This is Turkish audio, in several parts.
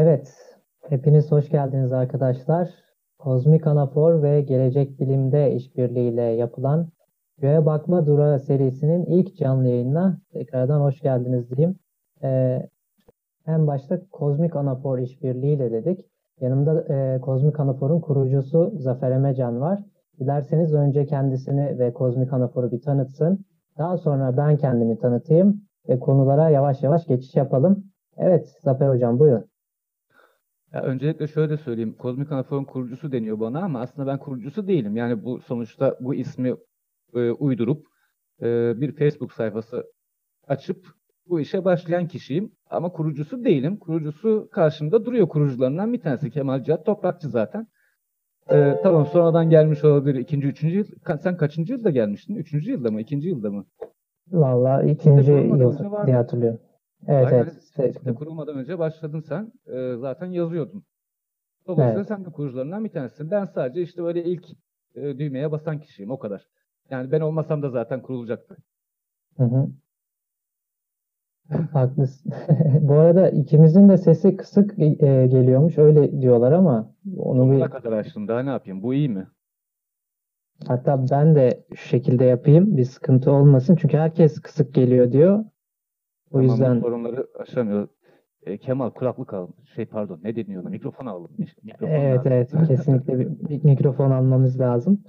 Evet, hepiniz hoş geldiniz arkadaşlar. Kozmik Anafor ve Gelecek Bilim'de işbirliğiyle yapılan Göğe Bakma Durağı serisinin ilk canlı yayınına tekrardan hoş geldiniz diyeyim. Ee, en başta Kozmik Anafor işbirliğiyle dedik. Yanımda e, Kozmik Anafor'un kurucusu Zafer Emecan var. Dilerseniz önce kendisini ve Kozmik Anafor'u bir tanıtsın. Daha sonra ben kendimi tanıtayım ve konulara yavaş yavaş geçiş yapalım. Evet Zafer Hocam buyurun. Ya öncelikle şöyle söyleyeyim. Kozmik Anafor'un kurucusu deniyor bana ama aslında ben kurucusu değilim. Yani bu sonuçta bu ismi e, uydurup e, bir Facebook sayfası açıp bu işe başlayan kişiyim. Ama kurucusu değilim. Kurucusu karşımda duruyor kurucularından bir tanesi. Kemal Cihat Toprakçı zaten. E, tamam sonradan gelmiş olabilir. ikinci, üçüncü yıl. Sen kaçıncı yılda gelmiştin? Üçüncü yılda mı? ikinci yılda mı? Vallahi ikinci yıl diye hatırlıyorum. Evet evet. Site kurulmadan önce başladın sen. E, zaten yazıyordun. Dolayısıyla Evet. sen de kurucularından bir tanesisin. Ben sadece işte böyle ilk e, düğmeye basan kişiyim. O kadar. Yani ben olmasam da zaten kurulacaktı. Hı hı. Haklısın. Bu arada ikimizin de sesi kısık e, geliyormuş. Öyle diyorlar ama onu bir Sonuna kadar açtım. Daha ne yapayım? Bu iyi mi? hatta ben de şu şekilde yapayım. Bir sıkıntı olmasın. Çünkü herkes kısık geliyor diyor. O Tamam, yüzden sorunları aşamıyor. E, Kemal kulaklık al. Şey pardon ne deniyor ona? Mikrofon al. Mikrofon evet lazım. evet kesinlikle bir, bir mikrofon almamız lazım.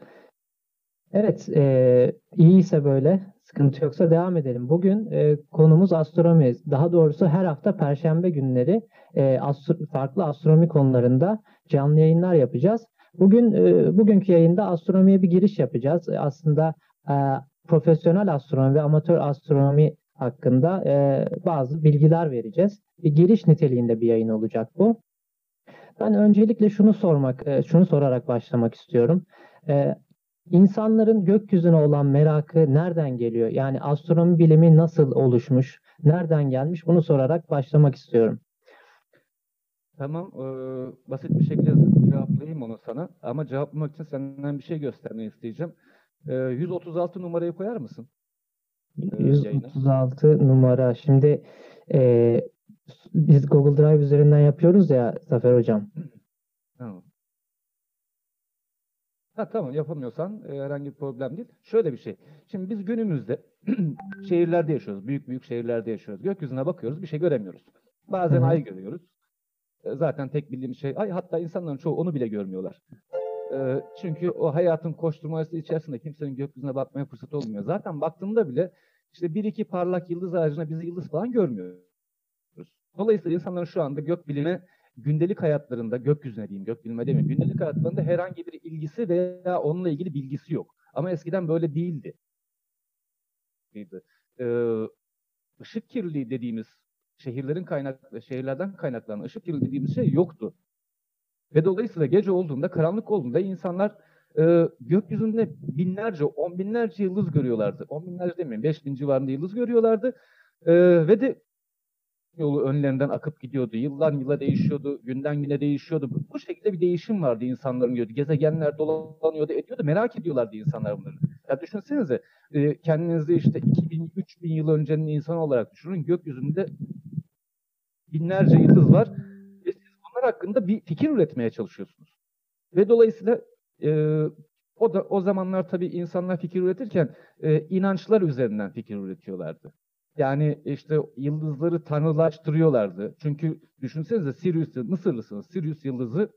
Evet e, iyiyse böyle sıkıntı yoksa devam edelim. Bugün e, konumuz astronomi. Daha doğrusu her hafta Perşembe günleri e, astro- farklı astronomi konularında canlı yayınlar yapacağız. Bugün e, bugünkü yayında astronomiye bir giriş yapacağız. E, Aslında e, profesyonel astronomi ve amatör astronomi hakkında e, bazı bilgiler vereceğiz. Bir giriş niteliğinde bir yayın olacak bu. Ben öncelikle şunu sormak, e, şunu sorarak başlamak istiyorum. E, İnsanların gökyüzüne olan merakı nereden geliyor? Yani astronomi bilimi nasıl oluşmuş? Nereden gelmiş? Bunu sorarak başlamak istiyorum. Tamam. e, basit bir şekilde cevaplayayım onu sana. Ama cevaplamak için senden bir şey göstermeni isteyeceğim. E, 136 numarayı koyar mısın? Ee, yayına. 136 numara. Şimdi e, biz Google Drive üzerinden yapıyoruz ya Zafer Hocam. Tamam. Ha, tamam yapamıyorsan e, herhangi bir problem değil. Şöyle bir şey. Şimdi biz günümüzde şehirlerde yaşıyoruz. Büyük büyük şehirlerde yaşıyoruz. Gökyüzüne bakıyoruz bir şey göremiyoruz. Bazen Hı ay görüyoruz. E, zaten tek bildiğimiz şey ay. Hatta insanların çoğu onu bile görmüyorlar. E, çünkü o hayatın koşturması içerisinde kimsenin gökyüzüne bakmaya fırsatı olmuyor. Zaten baktığında bile işte bir iki parlak yıldız haricinde biz yıldız falan görmüyoruz. Dolayısıyla insanların şu anda gökbilime gündelik hayatlarında gökyüzüne diyeyim, gökbilime demeyeyim, gündelik hayatlarında herhangi bir ilgisi veya onunla ilgili bilgisi yok. Ama eskiden böyle değildi. Ee, ışık kirliliği dediğimiz şehirlerin kaynak şehirlerden kaynaklanan ışık kirliliği dediğimiz şey yoktu. Ve dolayısıyla gece olduğunda, karanlık olduğunda insanlar e, gökyüzünde binlerce, on binlerce yıldız görüyorlardı. On binlerce demeyeyim, beş bin civarında yıldız görüyorlardı. E, ve de yolu önlerinden akıp gidiyordu. Yıldan yıla değişiyordu, günden güne değişiyordu. Bu- şekilde bir değişim vardı insanların gördüğü. Gezegenler dolanıyordu, ediyordu. Merak ediyorlardı insanlar bunları. Ya düşünsenize e, kendinizi işte 2000 3000 yıl öncenin insanı olarak düşünün. Gökyüzünde binlerce yıldız var ve siz bunlar hakkında bir fikir üretmeye çalışıyorsunuz. Ve dolayısıyla e, o da o zamanlar tabii insanlar fikir üretirken e, inançlar üzerinden fikir üretiyorlardı. Yani işte yıldızları tanrılaştırıyorlardı. Çünkü düşünsenize Sirius, Mısırlısınız. Sirius yıldızı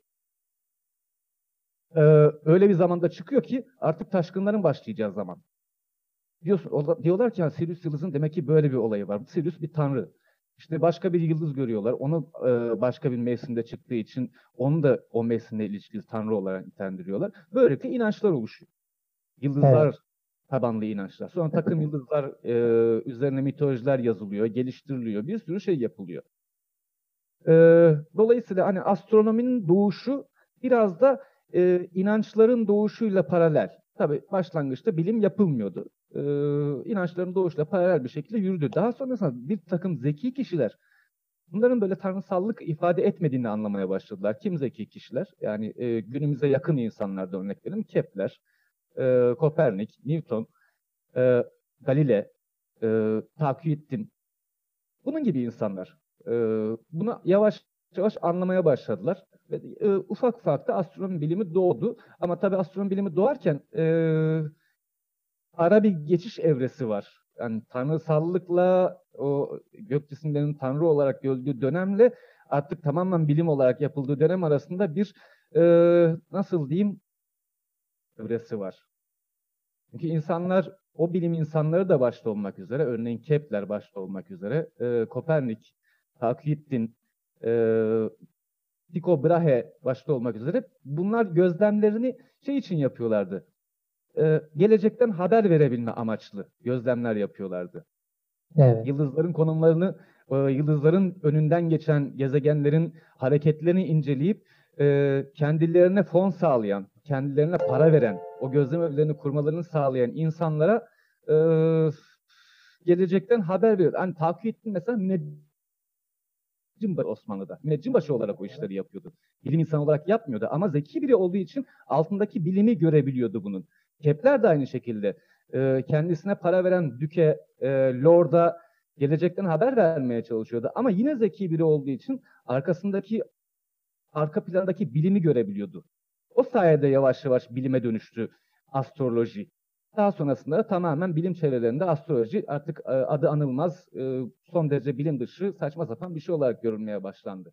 e, öyle bir zamanda çıkıyor ki artık taşkınların başlayacağı zaman. Diyorsun, o diyorlar ki yani Sirius yıldızın demek ki böyle bir olayı var. Sirius bir tanrı. İşte başka bir yıldız görüyorlar. Onu e, başka bir mevsimde çıktığı için onu da o mevsimle ilişkili tanrı olarak nitelendiriyorlar. Böylelikle inançlar oluşuyor. Yıldızlar tabanlı inançlar. Sonra takım yıldızlar e, üzerine mitolojiler yazılıyor, geliştiriliyor. Bir sürü şey yapılıyor. E, dolayısıyla hani astronominin doğuşu biraz da e, inançların doğuşuyla paralel. Tabii başlangıçta bilim yapılmıyordu. E, inançların doğuşuyla paralel bir şekilde yürüdü. Daha sonrasında bir takım zeki kişiler bunların böyle tanrısallık ifade etmediğini anlamaya başladılar. Kim zeki kişiler? Yani e, günümüze yakın insanlarda örnek verelim. Kepler, e, Kopernik, Newton, e, Galile, e, Takiyüddin. Bunun gibi insanlar. E, buna yavaş yavaş anlamaya başladılar. Ve e, ufak ufak da astronomi bilimi doğdu. Ama tabii astronomi bilimi doğarken e, ara bir geçiş evresi var. Yani tanrısallıkla o gök cisimlerinin tanrı olarak gördüğü dönemle artık tamamen bilim olarak yapıldığı dönem arasında bir e, nasıl diyeyim evresi var. Çünkü insanlar, o bilim insanları da başta olmak üzere, örneğin Kepler başta olmak üzere, e, Kopernik, Takiyettin, e, Tycho Brahe başta olmak üzere bunlar gözlemlerini şey için yapıyorlardı. E, gelecekten haber verebilme amaçlı gözlemler yapıyorlardı. Evet. Yıldızların konumlarını, e, yıldızların önünden geçen gezegenlerin hareketlerini inceleyip e, kendilerine fon sağlayan, kendilerine para veren, o gözlem evlerini kurmalarını sağlayan insanlara e, gelecekten haber veriyor. Hani takip ettim mesela müneccimbaşı Osmanlı'da. Müneccimbaşı olarak o işleri yapıyordu. Bilim insanı olarak yapmıyordu ama zeki biri olduğu için altındaki bilimi görebiliyordu bunun. Kepler de aynı şekilde. E, kendisine para veren düke, e, lorda gelecekten haber vermeye çalışıyordu. Ama yine zeki biri olduğu için arkasındaki arka plandaki bilimi görebiliyordu. O sayede yavaş yavaş bilime dönüştü astroloji. Daha sonrasında tamamen bilim çevrelerinde astroloji artık e, adı anılmaz, e, son derece bilim dışı, saçma sapan bir şey olarak görülmeye başlandı.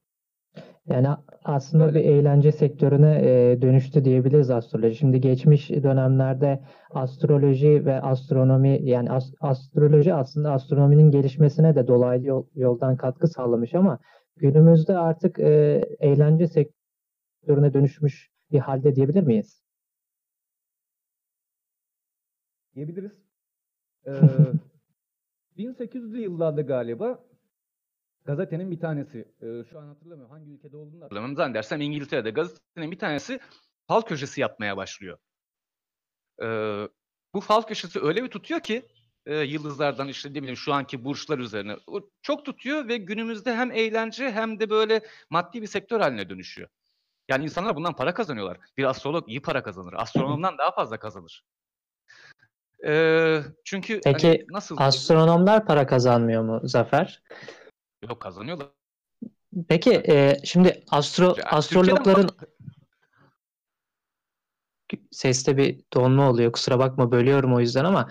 Yani aslında Öyle. bir eğlence sektörüne e, dönüştü diyebiliriz astroloji. Şimdi geçmiş dönemlerde astroloji ve astronomi yani as, astroloji aslında astronominin gelişmesine de dolaylı yol, yoldan katkı sağlamış ama günümüzde artık e, eğlence sektörüne dönüşmüş bir halde diyebilir miyiz? Diyebiliriz. Ee, 1800'lü yıllarda galiba gazetenin bir tanesi, e, şu an hatırlamıyorum hangi ülkede olduğunu hatırlamıyorum. Zannedersem İngiltere'de gazetenin bir tanesi fal köşesi yapmaya başlıyor. Ee, bu fal köşesi öyle bir tutuyor ki e, yıldızlardan işte ne bileyim şu anki burçlar üzerine çok tutuyor ve günümüzde hem eğlence hem de böyle maddi bir sektör haline dönüşüyor. Yani insanlar bundan para kazanıyorlar. Bir astrolog iyi para kazanır. Astronomdan daha fazla kazanır. Ee, çünkü Peki hani nasıl astronomlar para kazanmıyor mu Zafer? Yok kazanıyorlar. Peki e, şimdi astro ya, astrologların seste bir donma oluyor. Kusura bakma bölüyorum o yüzden ama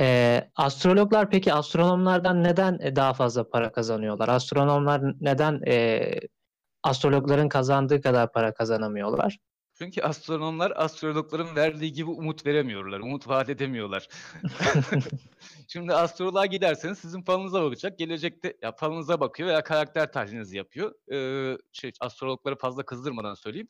e, astrologlar peki astronomlardan neden daha fazla para kazanıyorlar? Astronomlar neden e, astrologların kazandığı kadar para kazanamıyorlar? Çünkü astronomlar astrologların verdiği gibi umut veremiyorlar, umut vaat edemiyorlar. Şimdi astroloğa giderseniz sizin falınıza bakacak. Gelecekte ya falınıza bakıyor veya karakter tahlilinizi yapıyor. Ee, şey astrologları fazla kızdırmadan söyleyeyim.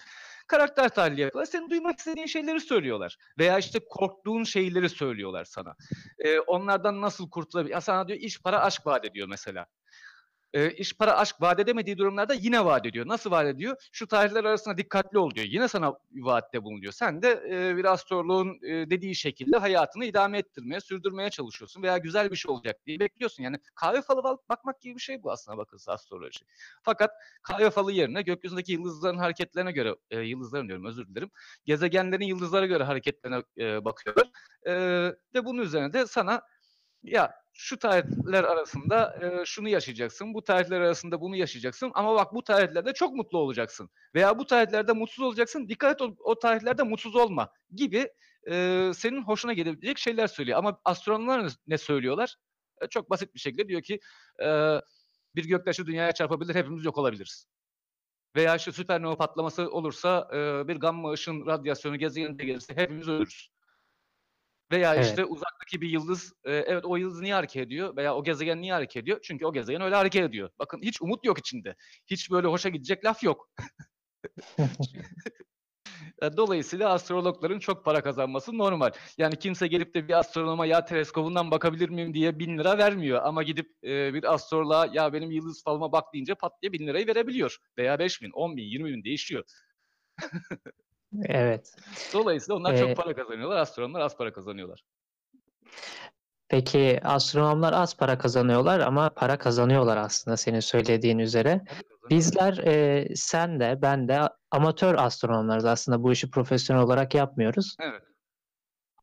Karakter tahlili yapıyorlar. Senin duymak istediğin şeyleri söylüyorlar. Veya işte korktuğun şeyleri söylüyorlar sana. Ee, onlardan nasıl kurtulabilir? Ya sana diyor iş para aşk vaat ediyor mesela e, iş para aşk vaat edemediği durumlarda yine vaat ediyor. Nasıl vaat ediyor? Şu tarihler arasında dikkatli ol diyor. Yine sana vaatte bulunuyor. Sen de e, bir astroloğun e, dediği şekilde hayatını idame ettirmeye, sürdürmeye çalışıyorsun veya güzel bir şey olacak diye bekliyorsun. Yani kahve falı bakmak gibi bir şey bu aslında bakılsa astroloji. Fakat kahve falı yerine gökyüzündeki yıldızların hareketlerine göre, e, yıldızların diyorum özür dilerim, gezegenlerin yıldızlara göre hareketlerine e, bakıyorlar. E, ve bunun üzerine de sana ya şu tarihler arasında e, şunu yaşayacaksın, bu tarihler arasında bunu yaşayacaksın ama bak bu tarihlerde çok mutlu olacaksın veya bu tarihlerde mutsuz olacaksın, dikkat et o, o tarihlerde mutsuz olma gibi e, senin hoşuna gelebilecek şeyler söylüyor. Ama astronomlar ne söylüyorlar? E, çok basit bir şekilde diyor ki e, bir göktaşı dünyaya çarpabilir, hepimiz yok olabiliriz. Veya işte süpernova patlaması olursa e, bir gamma ışın radyasyonu gezegeninde gelirse hepimiz ölürüz. Veya Evet. işte uzaktaki bir yıldız, eee, evet o yıldız niye hareket ediyor veya o gezegen niye hareket ediyor? Çünkü o gezegen öyle hareket ediyor. Bakın hiç umut yok içinde. Hiç böyle hoşa gidecek laf yok. dolayısıyla astrologların çok para kazanması normal. Yani kimse gelip de bir astronoma ya teleskobundan bakabilir miyim diye bin lira vermiyor. Ama gidip e, bir astroloğa ya benim yıldız falıma bak deyince pat diye bin lirayı verebiliyor. Veya beş bin, on bin, yirmi bin değişiyor. Evet. Dolayısıyla onlar çok para kazanıyorlar, astronomlar az para kazanıyorlar. peki astronomlar az para kazanıyorlar ama para kazanıyorlar aslında senin söylediğin üzere. Bizler, e, sen de ben de amatör astronomlarız aslında bu işi profesyonel olarak yapmıyoruz. Evet.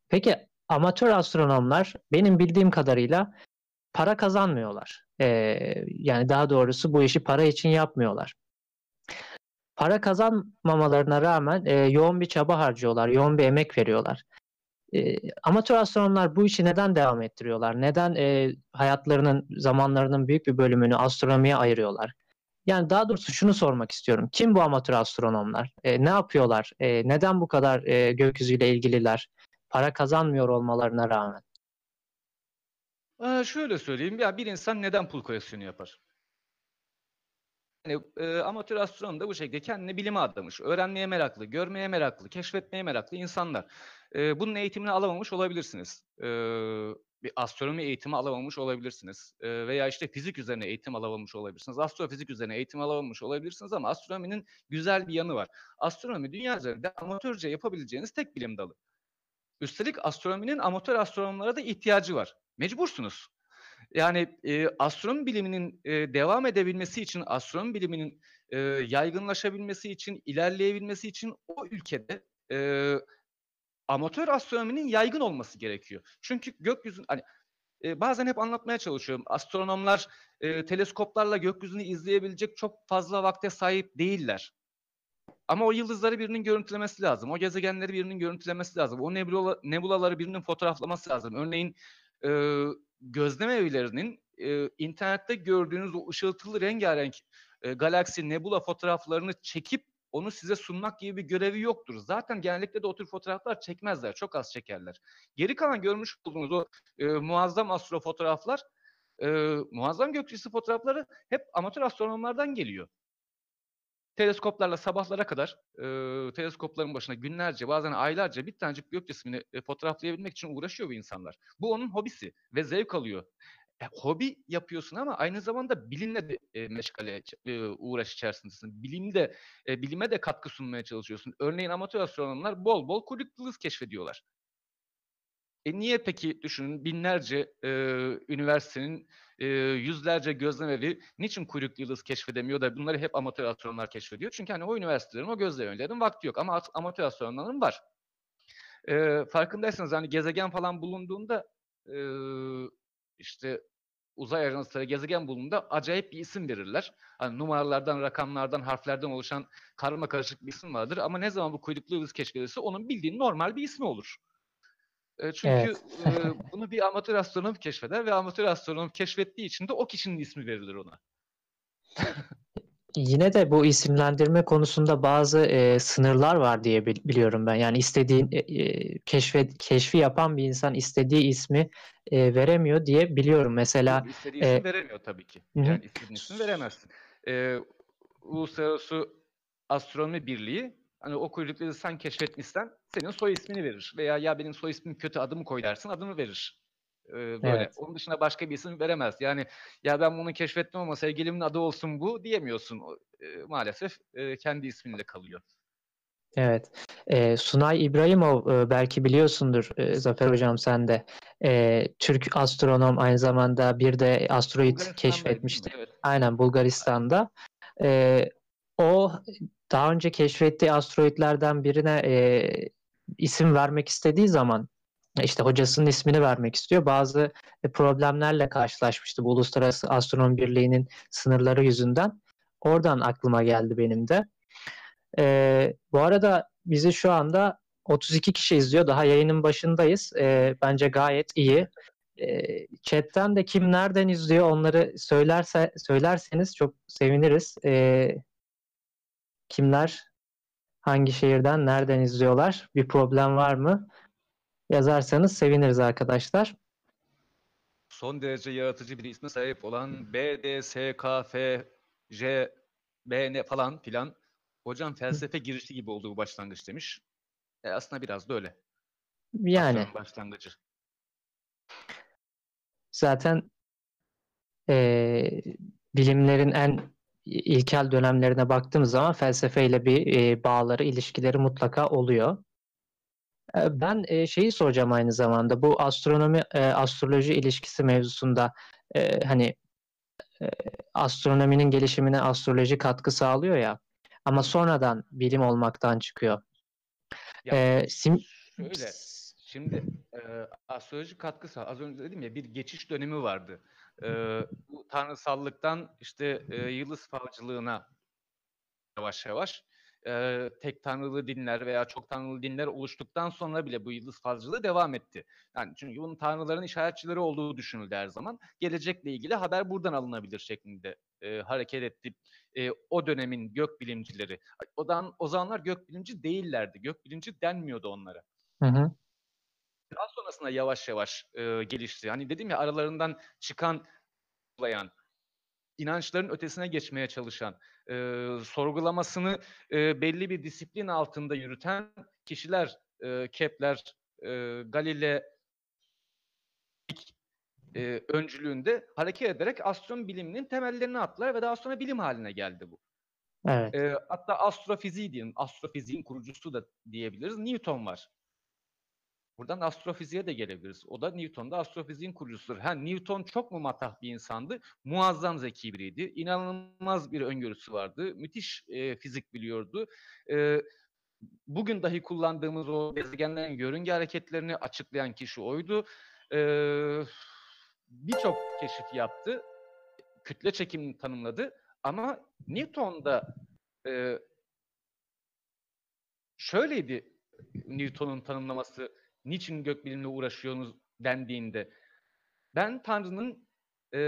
Peki amatör astronomlar benim bildiğim kadarıyla para kazanmıyorlar. E, yani daha doğrusu bu işi para için yapmıyorlar. Para kazanmamalarına rağmen e, yoğun bir çaba harcıyorlar, yoğun bir emek veriyorlar. E, amatör astronomlar bu işi neden devam ettiriyorlar? Neden e, hayatlarının, zamanlarının büyük bir bölümünü astronomiye ayırıyorlar? Yani daha doğrusu şunu sormak istiyorum. Kim bu amatör astronomlar? E, ne yapıyorlar? E, neden bu kadar e, gökyüzüyle ilgililer? Para kazanmıyor olmalarına rağmen. Ee, şöyle söyleyeyim. Ya bir insan neden pul koleksiyonu yapar? Yani e, amatör astronom da bu şekilde kendini bilime adamış. Öğrenmeye meraklı, görmeye meraklı, keşfetmeye meraklı insanlar. E, bunun eğitimini alamamış olabilirsiniz. E, bir astronomi eğitimi alamamış olabilirsiniz. E, veya işte fizik üzerine eğitim alamamış olabilirsiniz. Astrofizik üzerine eğitim alamamış olabilirsiniz ama astronominin güzel bir yanı var. Astronomi dünya üzerinde amatörce yapabileceğiniz tek bilim dalı. Üstelik astronominin amatör astronomlara da ihtiyacı var. Mecbursunuz. Yani e, astronomi biliminin e, devam edebilmesi için, astronomi biliminin e, yaygınlaşabilmesi için, ilerleyebilmesi için o ülkede e, amatör astronominin yaygın olması gerekiyor. Çünkü gökyüzün hani e, bazen hep anlatmaya çalışıyorum. Astronomlar e, teleskoplarla gökyüzünü izleyebilecek çok fazla vakte sahip değiller. Ama o yıldızları birinin görüntülemesi lazım. O gezegenleri birinin görüntülemesi lazım. O nebula, nebulaları birinin fotoğraflaması lazım. Örneğin e, gözlem evlerinin e, internette gördüğünüz o ışıltılı rengarenk e, galaksi nebula fotoğraflarını çekip onu size sunmak gibi bir görevi yoktur. Zaten genellikle de o tür fotoğraflar çekmezler. Çok az çekerler. Geri kalan görmüş olduğunuz o e, muazzam astro fotoğraflar, e, muazzam gökyüzü fotoğrafları hep amatör astronomlardan geliyor. Teleskoplarla sabahlara kadar e, teleskopların başına günlerce bazen aylarca bir tanecik gök cismini e, fotoğraflayabilmek için uğraşıyor bu insanlar. Bu onun hobisi ve zevk alıyor. E, hobi yapıyorsun ama aynı zamanda bilimle de e, meşgale e, uğraş içerisindesin. Bilimde e, bilime de katkı sunmaya çalışıyorsun. Örneğin amatör astronomlar bol bol kuyruklu keşfediyorlar. E niye peki düşünün binlerce e, üniversitenin e, yüzlerce gözlemevi niçin kuyruklu yıldız keşfedemiyor da bunları hep amatör astronomlar keşfediyor? Çünkü hani o üniversitelerin o gözlemcilerin vakti yok ama amatör astronomların var. E, farkındaysanız hani gezegen falan bulunduğunda e, işte uzay ajansları gezegen bulunduğunda acayip bir isim verirler. Hani numaralardan, rakamlardan, harflerden oluşan karma karışık bir isim vardır ama ne zaman bu kuyruklu yıldız keşfedilirse onun bildiğin normal bir ismi olur. E, çünkü evet. e, bunu bir amatör astronom keşfeder ve amatör astronom keşfettiği için de o kişinin ismi verilir ona. Yine de bu isimlendirme konusunda bazı e, sınırlar var diye biliyorum ben. Yani istediğin e, e, keşfet keşfi yapan bir insan istediği ismi e, veremiyor diye biliyorum. Mesela istediği ismi e, veremiyor tabii ki. Yani hı. istediğin ismi veremezsin. E, Uluslararası Astronomi Birliği Hani o kuyrukları sen keşfetmişsen senin soy ismini verir. Veya ya benim soy ismim kötü adımı koy dersin adını verir. Ee, böyle. Evet. Onun dışında başka bir isim veremez. Yani ya ben bunu keşfettim ama sevgilimin adı olsun bu diyemiyorsun. E, maalesef e, kendi isminle kalıyor. Evet. E, Sunay İbrahimov e, belki biliyorsundur e, Zafer Hocam sen de. E, Türk astronom aynı zamanda bir de asteroid keşfetmişti. Evet. Aynen Bulgaristan'da. E, o daha önce keşfettiği asteroidlerden birine e, isim vermek istediği zaman işte hocasının ismini vermek istiyor. Bazı problemlerle karşılaşmıştı bu Uluslararası Astronomi Birliği'nin sınırları yüzünden. Oradan aklıma geldi benim de. E, bu arada bizi şu anda 32 kişi izliyor. Daha yayının başındayız. E, bence gayet iyi. E, chatten de kim nereden izliyor onları söylerse söylerseniz çok seviniriz. E, kimler hangi şehirden nereden izliyorlar? Bir problem var mı? Yazarsanız seviniriz arkadaşlar. Son derece yaratıcı bir isme sahip olan BDSKF BN falan filan hocam felsefe girişi gibi olduğu bu başlangıç demiş. E aslında biraz da öyle. Yani. Aslan başlangıcı. Zaten e, bilimlerin en ilkel dönemlerine baktığımız zaman felsefeyle bir e, bağları, ilişkileri mutlaka oluyor. E, ben e, şeyi soracağım aynı zamanda bu astronomi e, astroloji ilişkisi mevzusunda e, hani e, astronominin gelişimine astroloji katkı sağlıyor ya ama sonradan bilim olmaktan çıkıyor. Ya, e, sim şöyle şimdi e, astroloji katkı sağ az önce dedim ya bir geçiş dönemi vardı e, bu tanrısallıktan işte e, yıldız falcılığına yavaş yavaş. Ee, tek tanrılı dinler veya çok tanrılı dinler oluştuktan sonra bile bu yıldız falcılığı devam etti. Yani çünkü bunun tanrıların işaretçileri olduğu düşünüldü her zaman. Gelecekle ilgili haber buradan alınabilir şeklinde e, hareket etti e, o dönemin gökbilimcileri. O, zaman, o zamanlar gökbilimci değillerdi. Gökbilimci denmiyordu onlara. Hı hı. Sonrasında yavaş yavaş e, gelişti. Hani dedim ya aralarından çıkan, layan, inançların ötesine geçmeye çalışan, e, sorgulamasını e, belli bir disiplin altında yürüten kişiler, e, Kepler, e, Galile e, öncülüğünde hareket ederek astronomi biliminin temellerini attılar ve daha sonra bilim haline geldi bu. Evet. E, hatta astrofiziği diyelim, astrofiziğin kurucusu da diyebiliriz. Newton var. Buradan astrofiziğe de gelebiliriz. O da Newton'da astrofiziğin kurucusudur. Ha, Newton çok mu matah bir insandı? Muazzam zeki biriydi. İnanılmaz bir öngörüsü vardı. Müthiş e, fizik biliyordu. E, bugün dahi kullandığımız o gezegenlerin yörünge hareketlerini açıklayan kişi oydu. E, Birçok keşif yaptı. Kütle çekimini tanımladı. Ama Newton'da e, şöyleydi Newton'un tanımlaması niçin gökbilimle uğraşıyorsunuz dendiğinde ben Tanrı'nın e,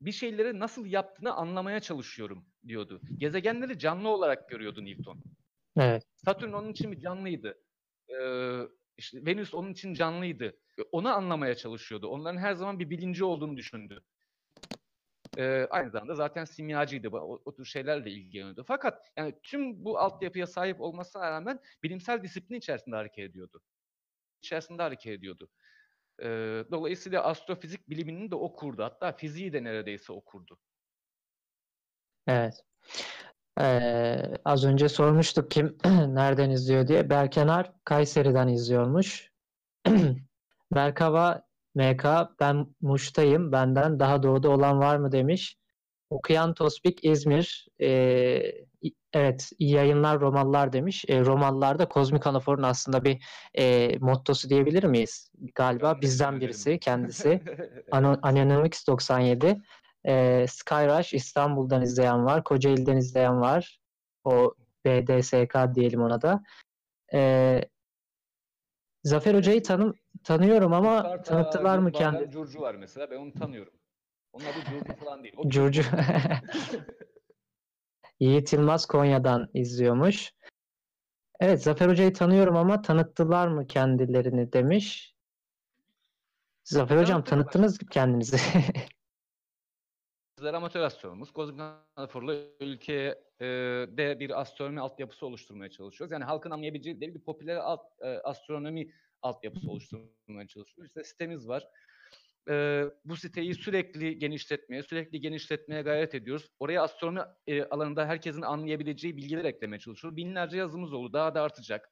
bir şeyleri nasıl yaptığını anlamaya çalışıyorum diyordu. Gezegenleri canlı olarak görüyordu Newton. Evet. Satürn onun için bir canlıydı. Ee, işte Venüs onun için canlıydı. Onu anlamaya çalışıyordu. Onların her zaman bir bilinci olduğunu düşündü. Ee, aynı zamanda zaten simyacıydı. O, o tür şeylerle ilgileniyordu. Fakat yani tüm bu altyapıya sahip olmasına rağmen bilimsel disiplin içerisinde hareket ediyordu içerisinde hareket ediyordu. E, dolayısıyla astrofizik bilimini de okurdu. Hatta fiziği de neredeyse okurdu. Evet. Ee, az önce sormuştuk kim nereden izliyor diye. Berkenar Kayseri'den izliyormuş. Merkava MK ben Muş'tayım. Benden daha doğuda olan var mı demiş. Okuyan Tospik İzmir. Ee, Evet, iyi yayınlar Romalılar demiş. E, Romalılar da Kozmik Anafor'un aslında bir e, mottosu diyebilir miyiz? Galiba bizden birisi kendisi. Anonymix 97. E, Skyrush İstanbul'dan izleyen var. Kocaeli'den izleyen var. O BDSK diyelim ona da. E, Zafer Hoca'yı tanım tanıyorum ama tanıttılar mı kendi? Curcu var mesela ben onu tanıyorum. Onun adı Curcu falan değil. O Curcu. Yiğit Yılmaz Konya'dan izliyormuş. Evet Zafer Hoca'yı tanıyorum ama tanıttılar mı kendilerini demiş. Zafer Hocam tanıttınız mı kendinizi? Bizler amatör astronomuz. Kozmik Anafor'la ülkede bir astronomi altyapısı oluşturmaya çalışıyoruz. Yani halkın anlayabileceği bir popüler alt, e, astronomi altyapısı oluşturmaya çalışıyoruz. İşte sitemiz var e, bu siteyi sürekli genişletmeye, sürekli genişletmeye gayret ediyoruz. Oraya astronomi e, alanında herkesin anlayabileceği bilgiler eklemeye çalışıyoruz. Binlerce yazımız oldu, daha da artacak.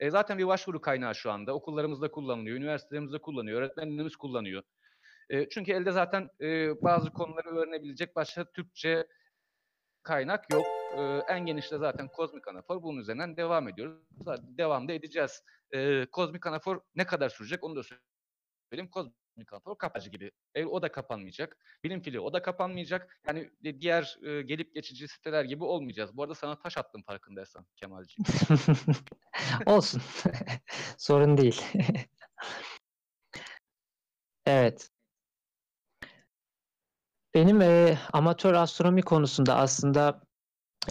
E, zaten bir başvuru kaynağı şu anda. Okullarımızda kullanılıyor, üniversitelerimizde kullanıyor, öğretmenlerimiz kullanıyor. E, çünkü elde zaten e, bazı konuları öğrenebilecek başka Türkçe kaynak yok. E, en genişte zaten Kozmik Anafor. Bunun üzerinden devam ediyoruz. Devam da edeceğiz. E, Kozmik Anafor ne kadar sürecek onu da söyleyeyim. Kozmik Mikator kapacı gibi. E, o da kapanmayacak. Bilim fili o da kapanmayacak. Yani diğer e, gelip geçici siteler gibi olmayacağız. Bu arada sana taş attım farkındaysan Kemalciğim. Olsun. Sorun değil. evet. Benim e, amatör astronomi konusunda aslında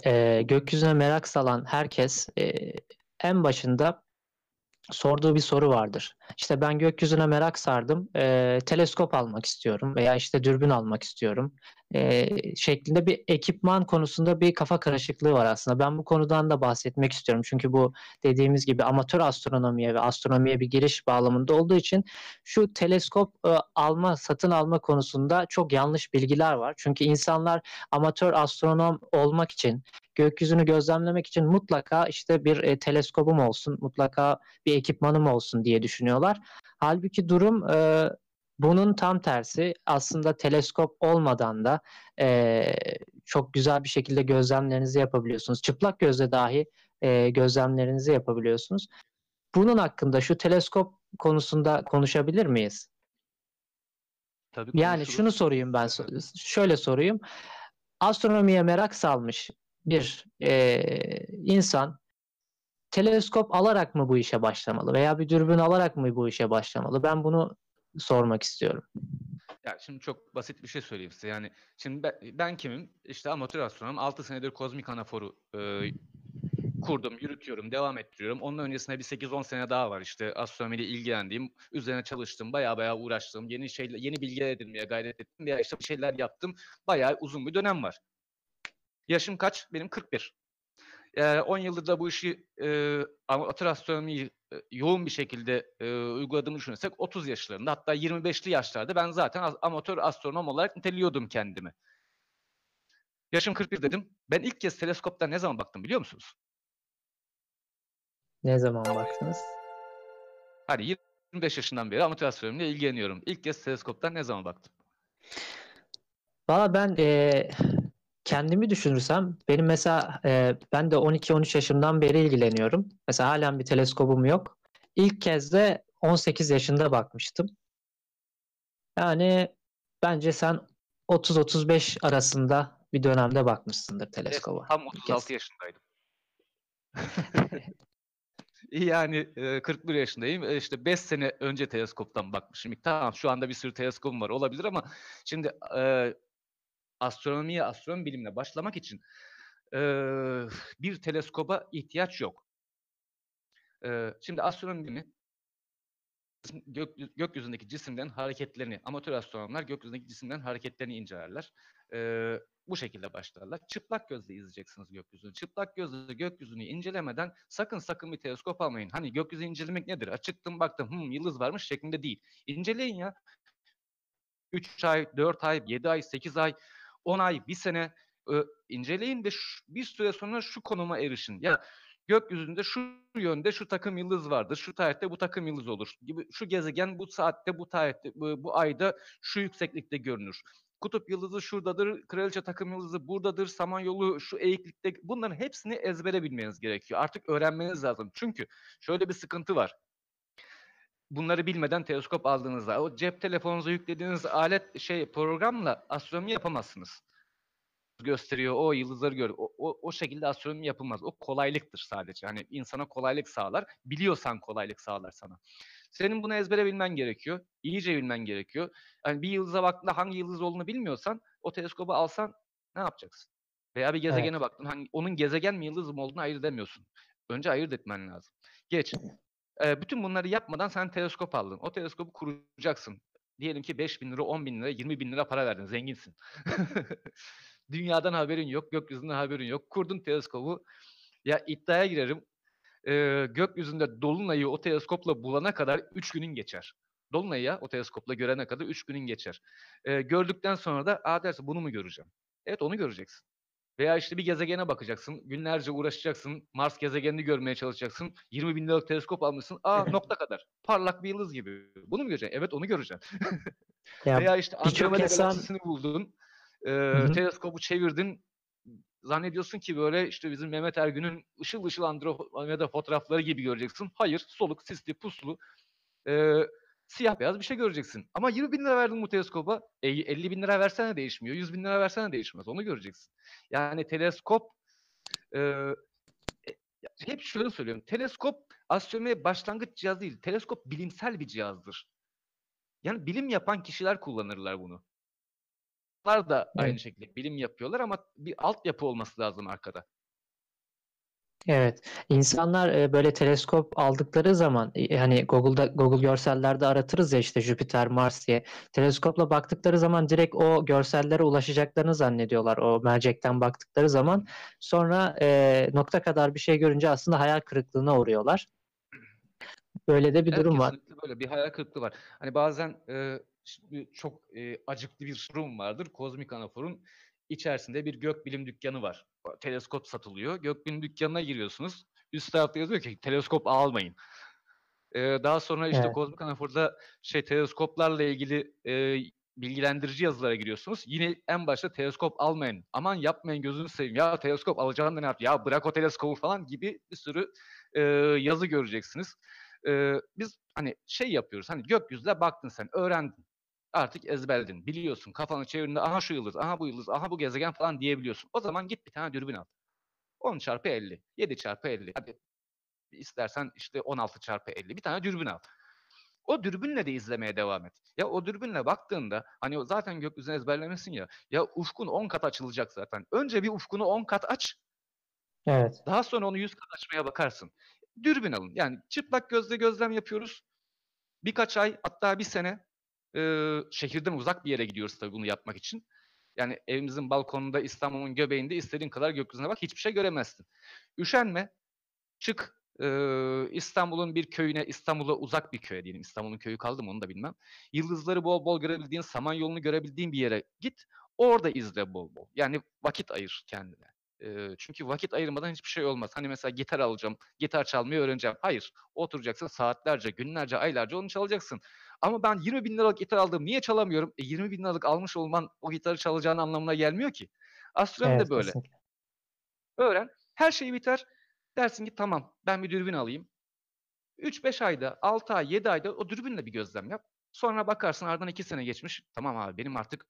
e, gökyüzüne merak salan herkes e, en başında sorduğu bir soru vardır. İşte ben gökyüzüne merak sardım, e, teleskop almak istiyorum veya işte dürbün almak istiyorum e, şeklinde bir ekipman konusunda bir kafa karışıklığı var aslında. Ben bu konudan da bahsetmek istiyorum. Çünkü bu dediğimiz gibi amatör astronomiye ve astronomiye bir giriş bağlamında olduğu için şu teleskop e, alma, satın alma konusunda çok yanlış bilgiler var. Çünkü insanlar amatör astronom olmak için gökyüzünü gözlemlemek için mutlaka işte bir e, teleskobum olsun, mutlaka bir ekipmanım olsun diye düşünüyorlar. Halbuki durum e, bunun tam tersi aslında teleskop olmadan da e, çok güzel bir şekilde gözlemlerinizi yapabiliyorsunuz. Çıplak gözle dahi e, gözlemlerinizi yapabiliyorsunuz. Bunun hakkında şu teleskop konusunda konuşabilir miyiz? Tabii yani şunu sorayım ben. Şöyle sorayım. Astronomiye merak salmış bir e, insan teleskop alarak mı bu işe başlamalı veya bir dürbün alarak mı bu işe başlamalı? Ben bunu sormak istiyorum. Ya şimdi çok basit bir şey söyleyeyim size. Yani şimdi ben, ben kimim? İşte amatör astronom. 6 senedir kozmik anaforu e, kurdum, yürütüyorum, devam ettiriyorum. Onun öncesinde bir 8-10 sene daha var işte astronomiyle ilgilendiğim, üzerine çalıştım, baya baya uğraştım, yeni şeyler, yeni bilgiler edinmeye gayret ettim veya işte bir şeyler yaptım. Bayağı uzun bir dönem var. Yaşım kaç? Benim 41. Ee, 10 yıldır da bu işi e, amatör astronomiyi e, yoğun bir şekilde e, uyguladığımı düşünürsek 30 yaşlarında hatta 25'li yaşlarda ben zaten amatör astronom olarak niteliyordum kendimi. Yaşım 41 dedim. Ben ilk kez teleskoptan ne zaman baktım biliyor musunuz? Ne zaman baktınız? Hani 25 yaşından beri amatör astronomiyle ilgileniyorum. İlk kez teleskoptan ne zaman baktım? Valla ben e, kendimi düşünürsem benim mesela e, ben de 12-13 yaşımdan beri ilgileniyorum. Mesela halen bir teleskobum yok. İlk kez de 18 yaşında bakmıştım. Yani bence sen 30-35 arasında bir dönemde bakmışsındır teleskoba. Tam 36 yaşındaydım. Yani 41 yaşındayım. İşte 5 sene önce teleskoptan bakmışım. Tamam şu anda bir sürü teleskopum var olabilir ama şimdi e, astronomiye, astronomi bilimine başlamak için e, bir teleskoba ihtiyaç yok. E, şimdi astronomi bilimi gök, gökyüzündeki cisimlerin hareketlerini, amatör astronomlar gökyüzündeki cisimlerin hareketlerini incelerler. E, bu şekilde başlarlar. Çıplak gözle izleyeceksiniz gökyüzünü. Çıplak gözle gökyüzünü incelemeden sakın sakın bir teleskop almayın. Hani gökyüzü incelemek nedir? Açıktım baktım hmm, yıldız varmış şeklinde değil. İnceleyin ya. 3 ay, 4 ay, 7 ay, 8 ay, 10 ay, 1 sene e, inceleyin ve şu, bir süre sonra şu konuma erişin. Ya gökyüzünde şu yönde şu takım yıldız vardır. Şu tarihte bu takım yıldız olur. Gibi şu gezegen bu saatte bu tarihte bu, bu ayda şu yükseklikte görünür. Kutup yıldızı şuradadır, kraliçe takım yıldızı buradadır, samanyolu şu eğiklikte. Bunların hepsini ezbere bilmeniz gerekiyor. Artık öğrenmeniz lazım. Çünkü şöyle bir sıkıntı var. Bunları bilmeden teleskop aldığınızda o cep telefonunuza yüklediğiniz alet şey programla astronomi yapamazsınız. Gösteriyor, o yıldızları gör. O, o, o şekilde astronomi yapılmaz. O kolaylıktır sadece. Hani insana kolaylık sağlar. Biliyorsan kolaylık sağlar sana. Senin bunu ezbere bilmen gerekiyor. İyice bilmen gerekiyor. Yani bir yıldıza baktığında hangi yıldız olduğunu bilmiyorsan o teleskobu alsan ne yapacaksın? Veya bir gezegene evet. baktın. Hangi, onun gezegen mi yıldız mı olduğunu ayırt edemiyorsun. Önce ayırt etmen lazım. Geç. Ee, bütün bunları yapmadan sen teleskop aldın. O teleskobu kuracaksın. Diyelim ki 5 bin lira, 10 bin lira, 20 bin lira para verdin. Zenginsin. Dünyadan haberin yok, gökyüzünden haberin yok. Kurdun teleskobu. Ya iddiaya girerim e, gökyüzünde dolunayı o teleskopla bulana kadar 3 günün geçer. Dolunayı ya o teleskopla görene kadar 3 günün geçer. E, gördükten sonra da aa derse bunu mu göreceğim? Evet onu göreceksin. Veya işte bir gezegene bakacaksın. Günlerce uğraşacaksın. Mars gezegenini görmeye çalışacaksın. 20 bin liralık teleskop almışsın. Aa nokta kadar. Parlak bir yıldız gibi. Bunu mu göreceksin? Evet onu göreceksin. ya, Veya işte Andromeda insan... galaksisini buldun. E, teleskobu çevirdin zannediyorsun ki böyle işte bizim Mehmet Ergün'ün ışıl ışıl Andromeda fotoğrafları gibi göreceksin. Hayır, soluk, sisli, puslu, e, siyah beyaz bir şey göreceksin. Ama 20 bin lira verdin bu teleskopa, e, 50 bin lira versene değişmiyor, 100 bin lira versene değişmez. Onu göreceksin. Yani teleskop e, e hep şöyle söylüyorum. Teleskop astronomiye başlangıç cihazı değil. Teleskop bilimsel bir cihazdır. Yani bilim yapan kişiler kullanırlar bunu da evet. aynı şekilde bilim yapıyorlar ama bir altyapı olması lazım arkada. Evet. İnsanlar e, böyle teleskop aldıkları zaman e, hani Google'da Google görsellerde aratırız ya işte Jüpiter, Mars diye. Teleskopla baktıkları zaman direkt o görsellere ulaşacaklarını zannediyorlar. O mercekten baktıkları zaman sonra e, nokta kadar bir şey görünce aslında hayal kırıklığına uğruyorlar. Böyle de bir evet, durum var. Böyle bir hayal kırıklığı var. Hani bazen e, çok e, acıklı bir durum vardır. Kozmik Anafor'un içerisinde bir gökbilim dükkanı var. Teleskop satılıyor. Gökbilim dükkanına giriyorsunuz. Üst tarafta yazıyor ki teleskop almayın. Ee, daha sonra işte evet. Kozmik Anafor'da şey teleskoplarla ilgili e, bilgilendirici yazılara giriyorsunuz. Yine en başta teleskop almayın. Aman yapmayın gözünü seveyim. Ya teleskop alacağını da ne yap? Ya bırak o teleskobu falan gibi bir sürü e, yazı göreceksiniz. E, biz hani şey yapıyoruz. Hani gökyüzüne baktın sen, öğrendin artık ezberledin. Biliyorsun kafanı çevirdiğinde aha şu yıldız, aha bu yıldız, aha bu gezegen falan diyebiliyorsun. O zaman git bir tane dürbün al. 10 çarpı 50, 7 çarpı 50. Hadi istersen işte 16 çarpı 50. Bir tane dürbün al. O dürbünle de izlemeye devam et. Ya o dürbünle baktığında hani zaten gökyüzünü ezberlemesin ya. Ya ufkun 10 kat açılacak zaten. Önce bir ufkunu 10 kat aç. Evet. Daha sonra onu 100 kat açmaya bakarsın. Dürbün alın. Yani çıplak gözle gözlem yapıyoruz. Birkaç ay hatta bir sene e, şehirden uzak bir yere gidiyoruz tabii bunu yapmak için. Yani evimizin balkonunda İstanbul'un göbeğinde istediğin kadar gökyüzüne bak hiçbir şey göremezsin. Üşenme. Çık e, İstanbul'un bir köyüne, İstanbul'a uzak bir köye diyelim. İstanbul'un köyü kaldı mı onu da bilmem. Yıldızları bol bol görebildiğin, Samanyolu'nu görebildiğin bir yere git. Orada izle bol bol. Yani vakit ayır kendine. E, çünkü vakit ayırmadan hiçbir şey olmaz. Hani mesela gitar alacağım, gitar çalmayı öğreneceğim. Hayır. Oturacaksın saatlerce, günlerce, aylarca onu çalacaksın. Ama ben 20 bin liralık gitar aldım. Niye çalamıyorum? E, 20 bin liralık almış olman o gitarı çalacağın anlamına gelmiyor ki. Astronomi Evet, de böyle. kesinlikle. Öğren. Her şey biter. Dersin ki tamam ben bir dürbün alayım. 3-5 ayda, 6 ay, 7 ayda o dürbünle bir gözlem yap. Sonra bakarsın aradan 2 sene geçmiş. Tamam abi benim artık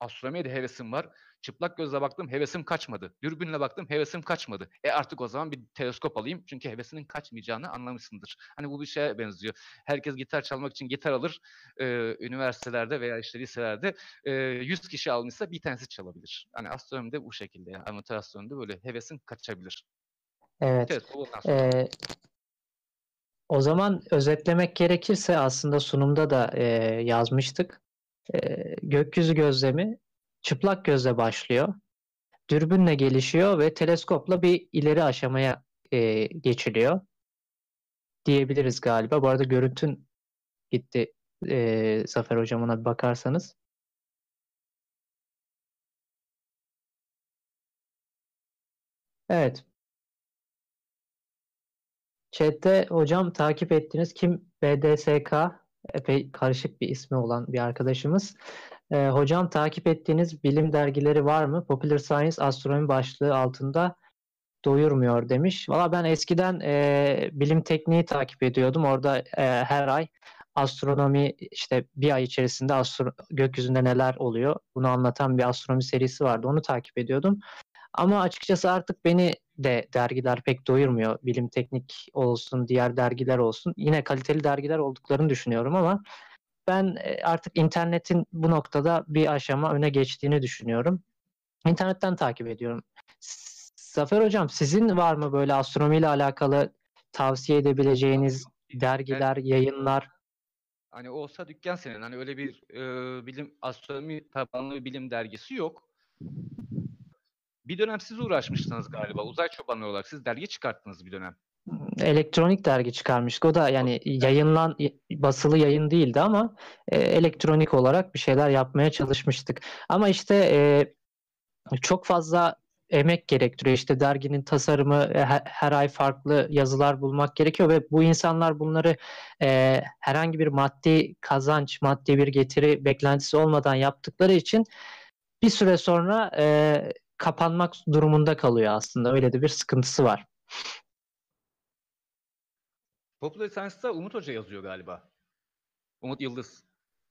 astronomiye de hevesim var. Çıplak gözle baktım hevesim kaçmadı. Dürbünle baktım hevesim kaçmadı. E artık o zaman bir teleskop alayım. Çünkü hevesinin kaçmayacağını anlamışsındır. Hani bu bir şeye benziyor. Herkes gitar çalmak için gitar alır. Ee, üniversitelerde veya işte liselerde e, 100 kişi almışsa bir tanesi çalabilir. Hani astronomide bu şekilde. Yani amatör astronomide böyle hevesin kaçabilir. Evet. Sonra. Ee, o zaman özetlemek gerekirse aslında sunumda da e, yazmıştık. E, gökyüzü gözlemi çıplak gözle başlıyor. Dürbünle gelişiyor ve teleskopla bir ileri aşamaya e, geçiliyor diyebiliriz galiba. Bu arada görüntün gitti e, Zafer Hocam ona bir bakarsanız. Evet. Chat'te hocam takip ettiğiniz kim? BDSK epey karışık bir ismi olan bir arkadaşımız. Ee, hocam takip ettiğiniz bilim dergileri var mı? Popular Science astronomi başlığı altında doyurmuyor demiş. Valla ben eskiden e, bilim tekniği takip ediyordum. Orada e, her ay astronomi işte bir ay içerisinde astro gökyüzünde neler oluyor bunu anlatan bir astronomi serisi vardı. Onu takip ediyordum. Ama açıkçası artık beni de dergiler pek doyurmuyor. Bilim teknik olsun, diğer dergiler olsun. Yine kaliteli dergiler olduklarını düşünüyorum ama ben e, artık internetin bu noktada bir aşama öne geçtiğini düşünüyorum. İnternetten takip ediyorum. Zafer Hocam sizin var mı böyle astronomiyle alakalı tavsiye edebileceğiniz dergiler, yayınlar? Hani olsa dükkan senin. Hani öyle bir e, bilim astronomi tabanlı bir bilim dergisi yok. Bir dönem siz uğraşmıştınız galiba. Uzay çobanlığı olarak siz dergi çıkarttınız bir dönem. Elektronik dergi çıkarmıştık. O da yani yayınlan basılı yayın değildi ama e, elektronik olarak bir şeyler yapmaya çalışmıştık. Ama işte e, çok fazla emek gerektiriyor. İşte derginin tasarımı e, her, her ay farklı yazılar bulmak gerekiyor ve bu insanlar bunları e, herhangi bir maddi kazanç, maddi bir getiri beklentisi olmadan yaptıkları için bir süre sonra e, kapanmak durumunda kalıyor aslında. Öyle de bir sıkıntısı var. Popular Science'da Umut Hoca yazıyor galiba. Umut Yıldız.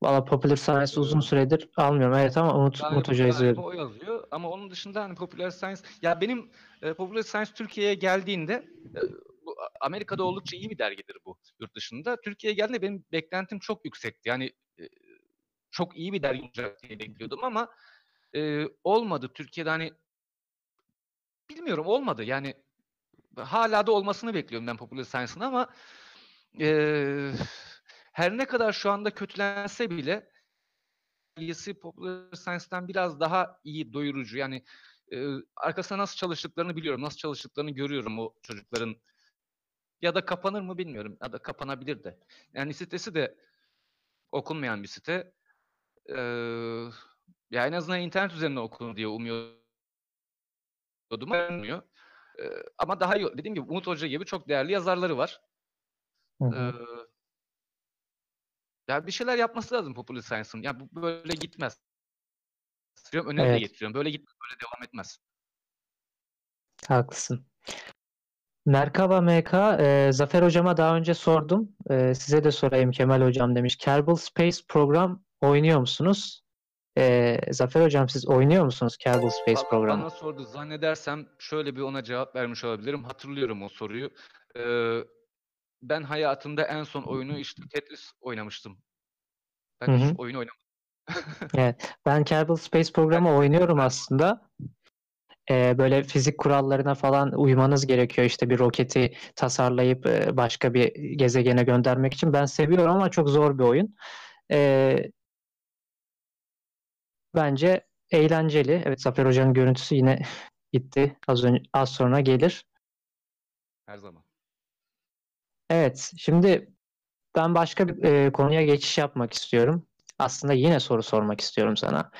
Valla Popular Science uzun süredir almıyorum. Evet ama Umut, Galiba, Umut Hoca yazıyor. o yazıyor. Ama onun dışında hani Popular Science ya benim e, Popular Science Türkiye'ye geldiğinde e, bu, Amerika'da oldukça iyi bir dergidir bu yurt dışında. Türkiye'ye geldiğinde benim beklentim çok yüksekti. Yani e, çok iyi bir dergi olacak diye bekliyordum ama e, olmadı. Türkiye'de hani bilmiyorum olmadı. Yani hala da olmasını bekliyorum ben Popular Science'ın ama e, her ne kadar şu anda kötülense bile dergisi Popular Science'dan biraz daha iyi doyurucu. Yani e, arkasına nasıl çalıştıklarını biliyorum. Nasıl çalıştıklarını görüyorum o çocukların. Ya da kapanır mı bilmiyorum. Ya da kapanabilir de. Yani sitesi de okunmayan bir site. Ee, ya en azından internet üzerinde okunur diye umuyordum. Olmuyor. Ee, ama daha iyi. Dediğim gibi Umut Hoca gibi çok değerli yazarları var. Hı Ee, hı. ya bir şeyler yapması lazım Popular Science'ın. Ya bu böyle gitmez. Öneri de Evet. getiriyorum. Böyle gitmez, böyle devam etmez. Haklısın. Merkaba MK, e, Zafer Hocama daha önce sordum. E, size de sorayım Kemal Hocam demiş. Kerbal Space program oynuyor musunuz? Ee, Zafer Hocam siz oynuyor musunuz Kerbal Space Valla programı? bana sordu. Zannedersem şöyle bir ona cevap vermiş olabilirim. Hatırlıyorum o soruyu. Ee, ben hayatımda en son oyunu işte Tetris oynamıştım. Ben Hı hiç hı. oyun oynamadım. Ben Kerbal Space programı oynuyorum aslında. Ee, böyle fizik kurallarına falan uymanız gerekiyor. İşte bir roketi tasarlayıp e, başka bir gezegene göndermek için. Ben seviyorum ama çok zor bir oyun. Ee, bence eğlenceli. Evet Zafer Hoca'nın görüntüsü yine gitti. Az önce az sonra gelir. Her zaman. Evet, şimdi ben başka bir e, konuya geçiş yapmak istiyorum. Aslında yine soru sormak istiyorum sana.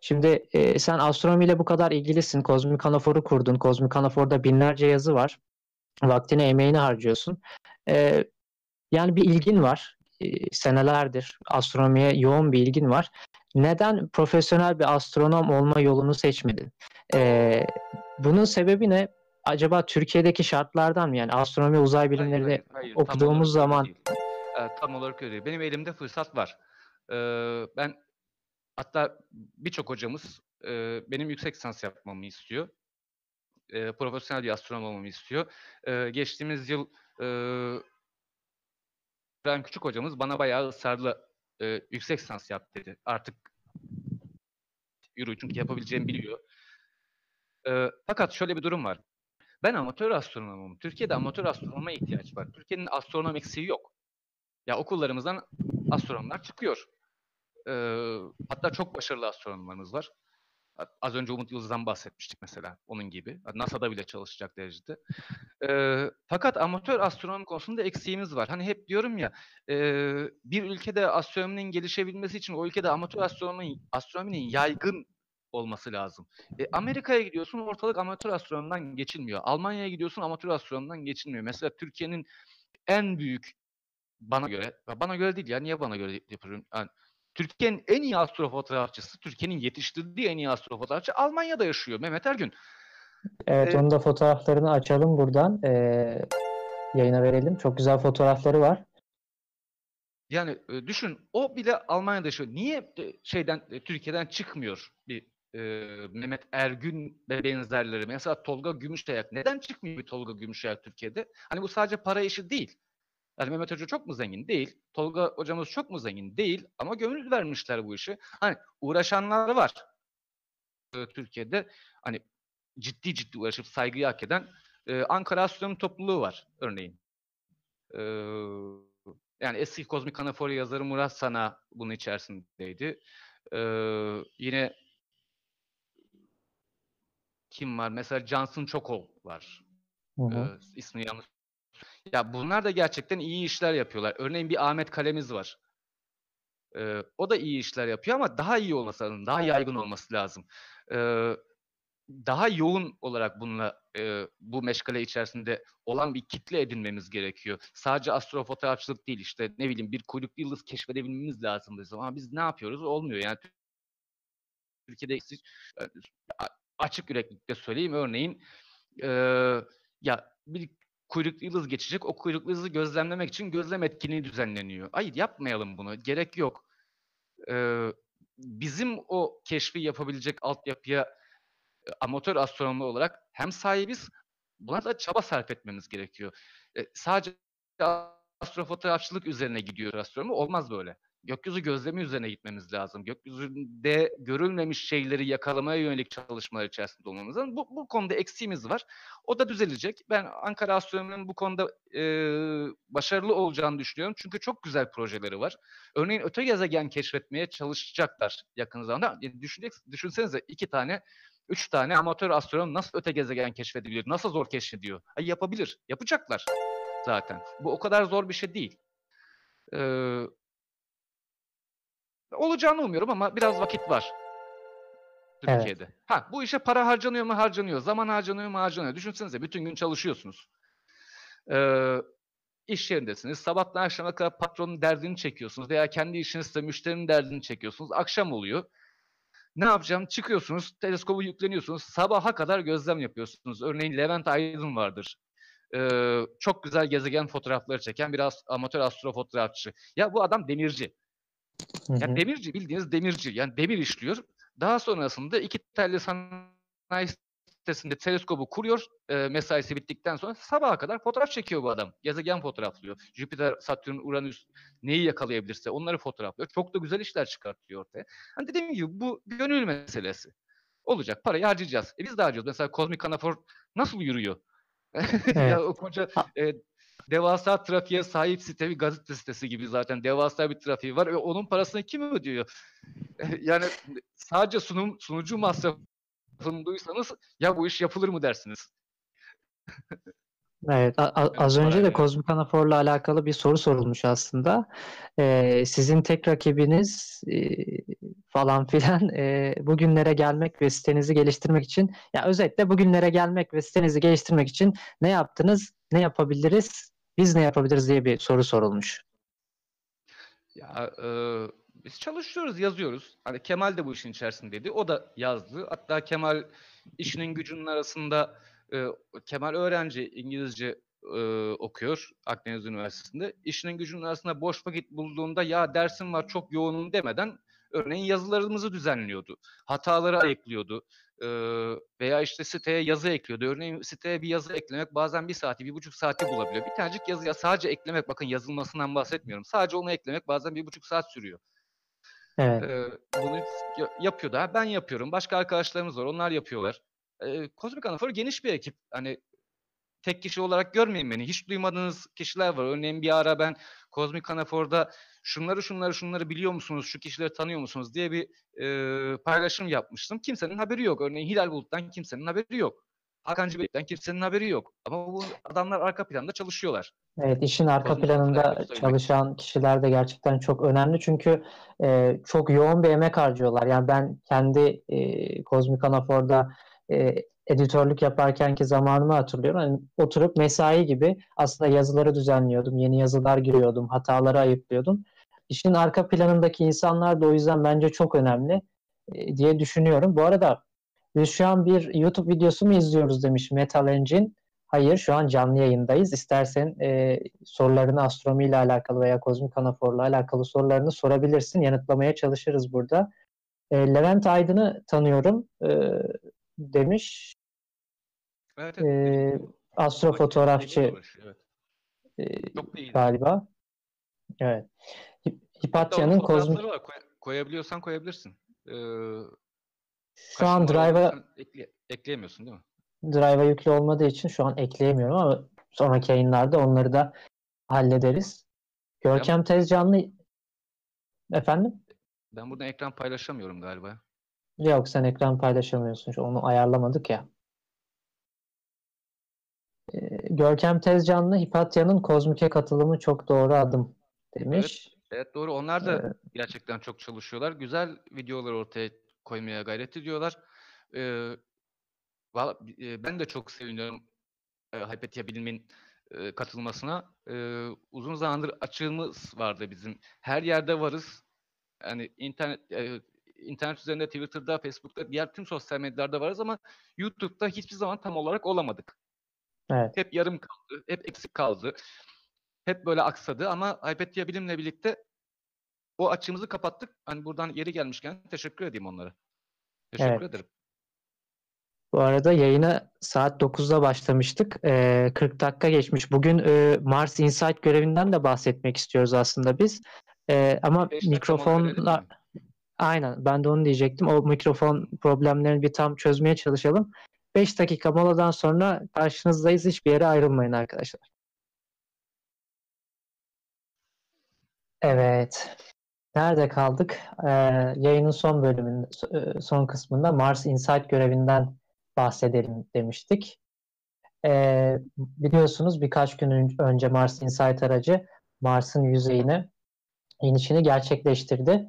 Şimdi e, sen astronomiyle bu kadar ilgilisin. Kozmik Anafor'u kurdun. Kozmik Anafor'da binlerce yazı var. Vaktini, emeğini harcıyorsun. E, yani bir ilgin var. E, senelerdir astronomiye yoğun bir ilgin var. Neden profesyonel bir astronom olma yolunu seçmedin? E, bunun sebebi ne? Acaba Türkiye'deki şartlardan mı? Yani astronomi uzay Hayır, bilimleri hayır, hayır. Tam okuduğumuz öyle zaman. Ee, tam olarak öyle. Benim elimde fırsat var. Ee, ben hatta birçok hocamız e, benim yüksek lisans yapmamı istiyor. E, profesyonel bir astronom olmamı istiyor. E, geçtiğimiz yıl e, İbrahim Küçük hocamız bana bayağı ısrarlı e, yüksek lisans yap dedi. Artık yürü çünkü yapabileceğimi biliyor. E, fakat şöyle bir durum var. Ben amatör astronomum. Türkiye'de amatör astronoma ihtiyaç var. Türkiye'nin astronom eksiği yok. Ya okullarımızdan astronomlar çıkıyor. Ee, hatta çok başarılı astronomlarımız var. Az önce Umut Yıldız'dan bahsetmiştik mesela onun gibi. NASA'da bile çalışacak derecede. Ee, fakat amatör astronomi konusunda eksiğimiz var. Hani hep diyorum ya e, bir ülkede astronominin gelişebilmesi için o ülkede amatör astronominin, astronominin yaygın olması lazım. E, Amerika'ya gidiyorsun ortalık amatör astronomdan geçilmiyor. Almanya'ya gidiyorsun amatör astronomdan geçilmiyor. Mesela Türkiye'nin en büyük bana göre, bana göre değil ya niye bana göre yapıyorum? Yani, Türkiye'nin en iyi astrofotoğrafçısı, Türkiye'nin yetiştirdiği en iyi astrofotoğrafçı Almanya'da yaşıyor Mehmet Ergün. Evet, Ee, onun da fotoğraflarını açalım buradan. Ee, yayına verelim. Çok güzel fotoğrafları var. Yani e, düşün o bile Almanya'da yaşıyor. Niye e, şeyden e, Türkiye'den çıkmıyor bir e, Mehmet Ergün ve benzerleri? Mesela Tolga Gümüşayak neden çıkmıyor bir Tolga Gümüşayak Türkiye'de? Hani bu sadece para işi değil. Yani Mehmet Hoca çok mu zengin? Değil. Tolga hocamız çok mu zengin? Değil. Ama gönül vermişler bu işi. Hani uğraşanlar var. Ee, Türkiye'de hani ciddi ciddi uğraşıp saygıyı hak eden e, Ankara Astronomi Topluluğu var örneğin. Ee, yani eski kozmik anafori yazarı Murat Sana bunun içerisindeydi. Ee, yine kim var? Mesela Johnson Çokol var. Hı hı. Ee, ismi yanlış. Ya bunlar da gerçekten iyi işler yapıyorlar. Örneğin bir Ahmet Kalemiz var. Ee, o da iyi işler yapıyor ama daha iyi olması lazım. Daha yaygın olması lazım. Ee, daha yoğun olarak bununla e, bu meşgale içerisinde olan bir kitle edinmemiz gerekiyor. Sadece astrofotoğrafçılık değil işte ne bileyim bir kuyruklu yıldız keşfedebilmemiz lazım. Ama biz ne yapıyoruz? Olmuyor yani. Türkiye'de e, açık yüreklilikle söyleyeyim örneğin e, ya bir kuyruklu yıldız geçecek. O kuyruklu yıldızı gözlemlemek için gözlem etkinliği düzenleniyor. Hayır yapmayalım bunu. Gerek yok. Ee, bizim o keşfi yapabilecek altyapıya e, amatör astronomi olarak hem sahibiz buna da çaba sarf etmemiz gerekiyor. E, sadece astrofotoğrafçılık üzerine gidiyor astronomi. Olmaz böyle gökyüzü gözlemi üzerine gitmemiz lazım. Gökyüzünde görülmemiş şeyleri yakalamaya yönelik çalışmalar içerisinde olmamız lazım. Bu, bu konuda eksiğimiz var. O da düzelecek. Ben Ankara Astronomi'nin bu konuda e, başarılı olacağını düşünüyorum. Çünkü çok güzel projeleri var. Örneğin öte gezegen keşfetmeye çalışacaklar yakın zamanda. Yani düşünsenize iki tane üç tane amatör astronom nasıl öte gezegen keşfedebiliyor? Nasıl zor keşfediyor? Ay yapabilir. Yapacaklar zaten. Bu o kadar zor bir şey değil. Ee, Olacağını umuyorum ama biraz vakit var. Türkiye'de. Evet. Ha bu işe para harcanıyor mu? Harcanıyor. Zaman harcanıyor mu? Harcanıyor. Düşünsenize bütün gün çalışıyorsunuz. Ee, iş yerindesiniz. Sabahtan akşama kadar patronun derdini çekiyorsunuz veya kendi işinizde müşterinin derdini çekiyorsunuz. Akşam oluyor. Ne yapacağım? Çıkıyorsunuz, teleskobu yükleniyorsunuz. Sabaha kadar gözlem yapıyorsunuz. Örneğin Levent Aydın vardır. Ee, çok güzel gezegen fotoğrafları çeken bir as- amatör astrofotoğrafçı. Ya bu adam demirci. Yani demirci bildiğiniz demirci. Yani demir işliyor. Daha sonrasında iki telli sanayi sitesinde teleskobu kuruyor. E, mesaisi bittikten sonra sabaha kadar fotoğraf çekiyor bu adam. Gezegen fotoğraflıyor. Jüpiter, Satürn, Uranüs neyi yakalayabilirse onları fotoğraflıyor. Çok da güzel işler çıkartıyor ortaya. Hani dediğim gibi bu gönül meselesi. Olacak. Parayı harcayacağız. E biz de harcıyoruz. Mesela kozmik anafor nasıl yürüyor? Evet. ya o koca e, devasa trafiğe sahip site bir gazete sitesi gibi zaten devasa bir trafiği var ve onun parasını kim ödüyor? yani sadece sunum sunucu masrafını duysanız ya bu iş yapılır mı dersiniz? Evet, az önce de Kozmik Anafor'la alakalı bir soru sorulmuş aslında. Ee, sizin tek rakibiniz e, falan filan e, bugünlere gelmek ve sitenizi geliştirmek için, ya özetle bugünlere gelmek ve sitenizi geliştirmek için ne yaptınız, ne yapabiliriz, biz ne yapabiliriz diye bir soru sorulmuş. Ya e, biz çalışıyoruz, yazıyoruz. Hani Kemal de bu işin içerisindeydi. O da yazdı. Hatta Kemal işinin gücünün arasında e, Kemal öğrenci İngilizce e, okuyor Akdeniz Üniversitesi'nde. İşinin gücünün arasında boş vakit bulduğunda ya dersim var çok yoğunum demeden örneğin yazılarımızı düzenliyordu. Hataları ayıklıyordu. E, veya işte siteye yazı ekliyordu. Örneğin siteye bir yazı eklemek bazen bir saati, bir buçuk saati bulabiliyor. Bir tanecik yazıya sadece eklemek, bakın yazılmasından bahsetmiyorum. Sadece onu eklemek bazen bir buçuk saat sürüyor. Evet. Ee, bunu yapıyor da ben yapıyorum. Başka arkadaşlarımız var. Onlar yapıyorlar e, Kozmik Anafor geniş bir ekip. Hani tek kişi olarak görmeyin beni. Hiç duymadığınız kişiler var. Örneğin bir ara ben Kozmik Anafor'da şunları şunları şunları biliyor musunuz, şu kişileri tanıyor musunuz diye bir e, paylaşım yapmıştım. Kimsenin haberi yok. Örneğin Hilal Bulut'tan kimsenin haberi yok. Hakan Cibek'ten kimsenin haberi yok. Ama bu adamlar arka planda çalışıyorlar. Evet, işin arka Kozmik planında çalışan kişiler de gerçekten çok önemli. Çünkü e, çok yoğun bir emek harcıyorlar. Yani ben kendi e, Kozmik Anafor'da e, editörlük yaparkenki zamanımı hatırlıyorum. Yani oturup mesai gibi aslında yazıları düzenliyordum. Yeni yazılar giriyordum. Hataları ayıklıyordum. İşin arka planındaki insanlar da o yüzden bence çok önemli e, diye düşünüyorum. Bu arada biz şu an bir YouTube videosu mu izliyoruz demiş Metal Engine. Hayır şu an canlı yayındayız. İstersen e, sorularını astronomi ile alakalı veya kozmik anaforla alakalı sorularını sorabilirsin. Yanıtlamaya çalışırız burada. E, Levent Aydın'ı tanıyorum. E, demiş. Evet, evet. Ee, astrofotoğrafçı evet. e, galiba. Evet. Hipatya'nın kozmik... Var. Koy, koyabiliyorsan koyabilirsin. Ee, şu an Drive'a ekle, ekleyemiyorsun değil mi? Drive'a yüklü olmadığı için şu an ekleyemiyorum ama sonraki yayınlarda onları da hallederiz. Görkem Tezcanlı efendim? Ben buradan ekran paylaşamıyorum galiba. Yok sen ekran paylaşamıyorsun. Onu ayarlamadık ya. Ee, Görkem Tezcanlı Hipatya'nın kozmike katılımı çok doğru adım demiş. Evet, evet doğru. Onlar da evet. gerçekten çok çalışıyorlar. Güzel videolar ortaya koymaya gayret ediyorlar. Ee, ben de çok seviniyorum e, Hypatia Bilim'in e, katılmasına. E, uzun zamandır açığımız vardı bizim. Her yerde varız. Yani internet e, internet üzerinde, Twitter'da, Facebook'ta, diğer tüm sosyal medyalarda varız ama YouTube'da hiçbir zaman tam olarak olamadık. Evet. Hep yarım kaldı, hep eksik kaldı. Hep böyle aksadı ama Hypatia Bilim'le birlikte o açığımızı kapattık. Hani buradan yeri gelmişken teşekkür edeyim onlara. Teşekkür evet. ederim. Bu arada yayına saat 9'da başlamıştık. Ee, 40 dakika geçmiş. Bugün e, Mars Insight görevinden de bahsetmek istiyoruz aslında biz. Ee, ama mikrofonla Aynen ben de onu diyecektim. O mikrofon problemlerini bir tam çözmeye çalışalım. 5 dakika moladan sonra karşınızdayız. Hiçbir yere ayrılmayın arkadaşlar. Evet. Nerede kaldık? Ee, yayının son bölümünde, son kısmında Mars Insight görevinden bahsedelim demiştik. Ee, biliyorsunuz birkaç gün önce Mars Insight aracı Mars'ın yüzeyine inişini gerçekleştirdi.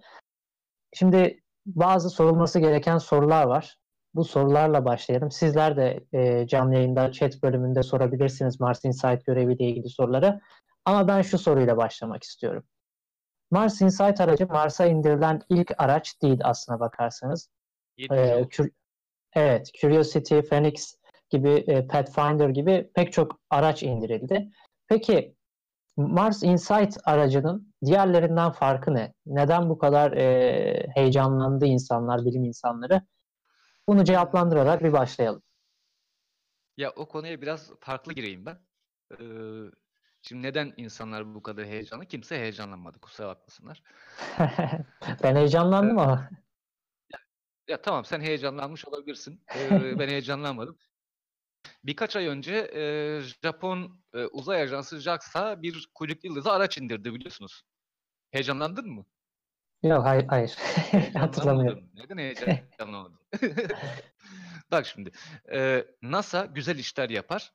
Şimdi bazı sorulması gereken sorular var. Bu sorularla başlayalım. Sizler de e, canlı yayında chat bölümünde sorabilirsiniz Mars Insight göreviyle ilgili soruları. Ama ben şu soruyla başlamak istiyorum. Mars Insight aracı Mars'a indirilen ilk araç değil aslına bakarsanız. Ee, evet, Curiosity, Phoenix gibi, e, Pathfinder gibi pek çok araç indirildi. Peki Mars Insight aracının diğerlerinden farkı ne? Neden bu kadar e, heyecanlandı insanlar, bilim insanları? Bunu cevaplandırarak bir başlayalım. Ya o konuya biraz farklı gireyim ben. Ee, şimdi neden insanlar bu kadar heyecanlı? Kimse heyecanlanmadı. Kusura bakmasınlar. ben heyecanlandım ama. Ya, ya tamam sen heyecanlanmış olabilirsin. Ee, ben heyecanlanmadım. Birkaç ay önce e, Japon e, uzay ajansı JAXA bir kuyruklu yıldızı araç indirdi biliyorsunuz. Heyecanlandın mı? Yok hayır hayır. Hatırlamıyorum. Neden heyecanlanmadın? Bak şimdi e, NASA güzel işler yapar.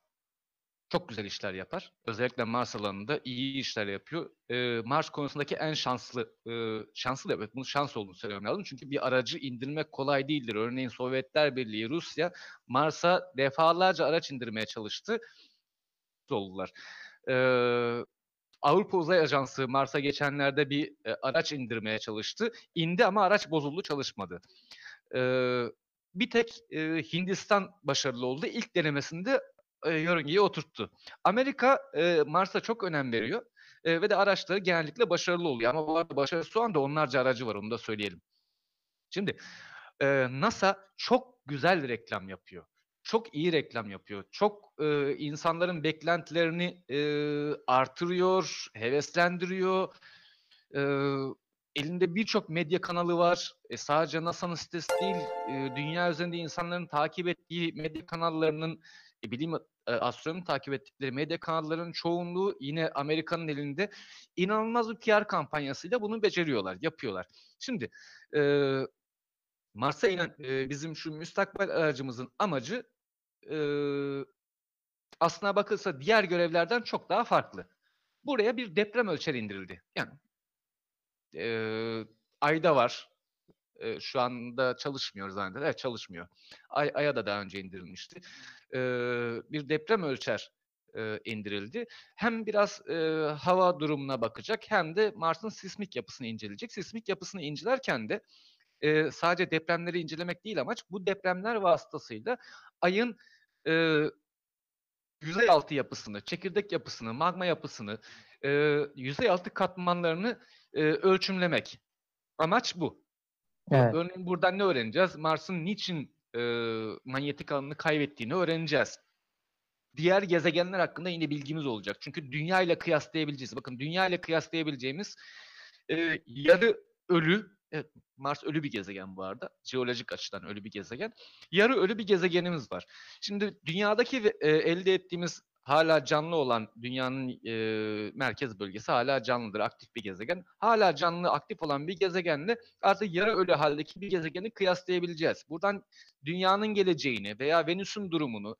Çok güzel işler yapar. Özellikle Mars alanında iyi işler yapıyor. E, Mars konusundaki en şanslı, e, şanslı evet bunu şans olduğunu söylemem lazım. Çünkü bir aracı indirmek kolay değildir. Örneğin Sovyetler Birliği, Rusya Mars'a defalarca araç indirmeye çalıştı. Oldular. E, Avrupa Uzay Ajansı Mars'a geçenlerde bir e, araç indirmeye çalıştı. İndi ama araç bozuldu, çalışmadı. E, bir tek e, Hindistan başarılı oldu. İlk denemesinde e, yörüngeyi oturttu. Amerika e, Mars'a çok önem veriyor e, ve de araçları genellikle başarılı oluyor. Ama bu arada başarılı şu anda onlarca aracı var onu da söyleyelim. Şimdi e, NASA çok güzel reklam yapıyor. Çok iyi reklam yapıyor. Çok e, insanların beklentilerini e, artırıyor, heveslendiriyor. E, elinde birçok medya kanalı var. E, sadece NASA'nın sitesi değil, e, dünya üzerinde insanların takip ettiği medya kanallarının, e, bilim e, astronomi takip ettikleri medya kanallarının çoğunluğu yine Amerika'nın elinde. inanılmaz bir PR kampanyasıyla bunu beceriyorlar, yapıyorlar. Şimdi e, Mars'a inen e, bizim şu müstakbel aracımızın amacı e, aslına bakılsa diğer görevlerden çok daha farklı. Buraya bir deprem ölçer indirildi. Yani e, Ay'da var. E, şu anda çalışmıyor zannederim. Evet çalışmıyor. Ay, Ay'a da daha önce indirilmişti. E, bir deprem ölçer e, indirildi. Hem biraz e, hava durumuna bakacak hem de Mars'ın sismik yapısını inceleyecek. Sismik yapısını incelerken de e, sadece depremleri incelemek değil amaç bu depremler vasıtasıyla Ay'ın e, yüzey altı yapısını, çekirdek yapısını, magma yapısını, e, yüzey altı katmanlarını e, ölçümlemek. Amaç bu. Evet. Örneğin buradan ne öğreneceğiz? Mars'ın niçin e, manyetik alanını kaybettiğini öğreneceğiz. Diğer gezegenler hakkında yine bilgimiz olacak. Çünkü Dünya ile kıyaslayabileceğiz. Bakın Dünya ile kıyaslayabileceğimiz e, yarı ölü, evet, Mars ölü bir gezegen bu arada. Jeolojik açıdan ölü bir gezegen. Yarı ölü bir gezegenimiz var. Şimdi dünyadaki e, elde ettiğimiz hala canlı olan dünyanın e, merkez bölgesi hala canlıdır, aktif bir gezegen. Hala canlı, aktif olan bir gezegenle artık yarı ölü haldeki bir gezegeni kıyaslayabileceğiz. Buradan dünyanın geleceğini veya Venüs'ün durumunu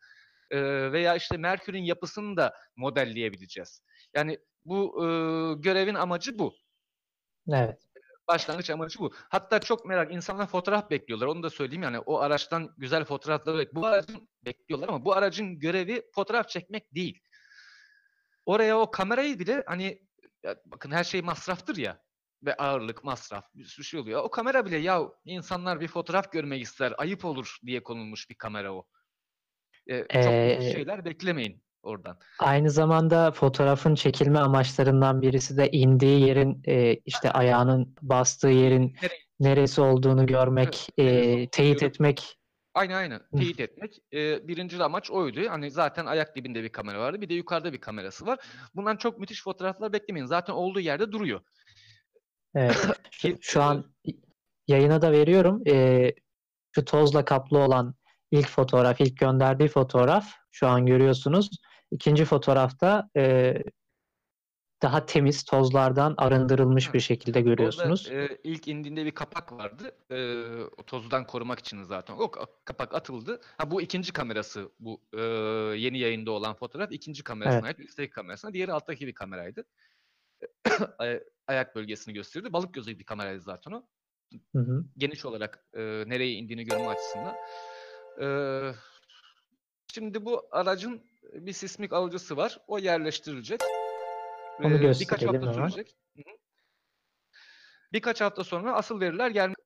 e, veya işte Merkür'ün yapısını da modelleyebileceğiz. Yani bu e, görevin amacı bu. Evet başlangıç amacı bu. Hatta çok merak insanlar fotoğraf bekliyorlar. Onu da söyleyeyim yani o araçtan güzel fotoğraflar bek bu aracın bekliyorlar ama bu aracın görevi fotoğraf çekmek değil. Oraya o kamerayı bile hani ya bakın her şey masraftır ya ve ağırlık, masraf bir sürü şey oluyor. O kamera bile ya insanlar bir fotoğraf görmek ister, ayıp olur diye konulmuş bir kamera o. Ee, çok ee, şeyler beklemeyin oradan. Aynı zamanda fotoğrafın çekilme amaçlarından birisi de indiği yerin e, işte ayağının bastığı yerin neresi olduğunu görmek, e, teyit etmek. Aynen aynen. Teyit etmek. Ee, birinci amaç oydu. Hani zaten ayak dibinde bir kamera vardı. Bir de yukarıda bir kamerası var. Bundan çok müthiş fotoğraflar beklemeyin. Zaten olduğu yerde duruyor. Evet. Şu, şu an yayına da veriyorum. Ee, şu tozla kaplı olan ilk fotoğraf, ilk gönderdiği fotoğraf şu an görüyorsunuz. İkinci fotoğrafta e, daha temiz tozlardan arındırılmış bir şekilde görüyorsunuz. Orada, e, ilk indiğinde bir kapak vardı. E, o tozdan korumak için zaten. O kapak atıldı. Ha bu ikinci kamerası bu e, yeni yayında olan fotoğraf ikinci kamerasına evet. ait. Üstteki kamerasına. Diğeri alttaki bir kameraydı. Ayak bölgesini gösteriyordu. Balık gözü bir kameraydı zaten o. Hı hı. Geniş olarak e, nereye indiğini görme açısından. E, şimdi bu aracın bir sismik alıcısı var. O yerleştirilecek. Onu ee, birkaç hafta sürecek. Birkaç hafta sonra asıl veriler gelmek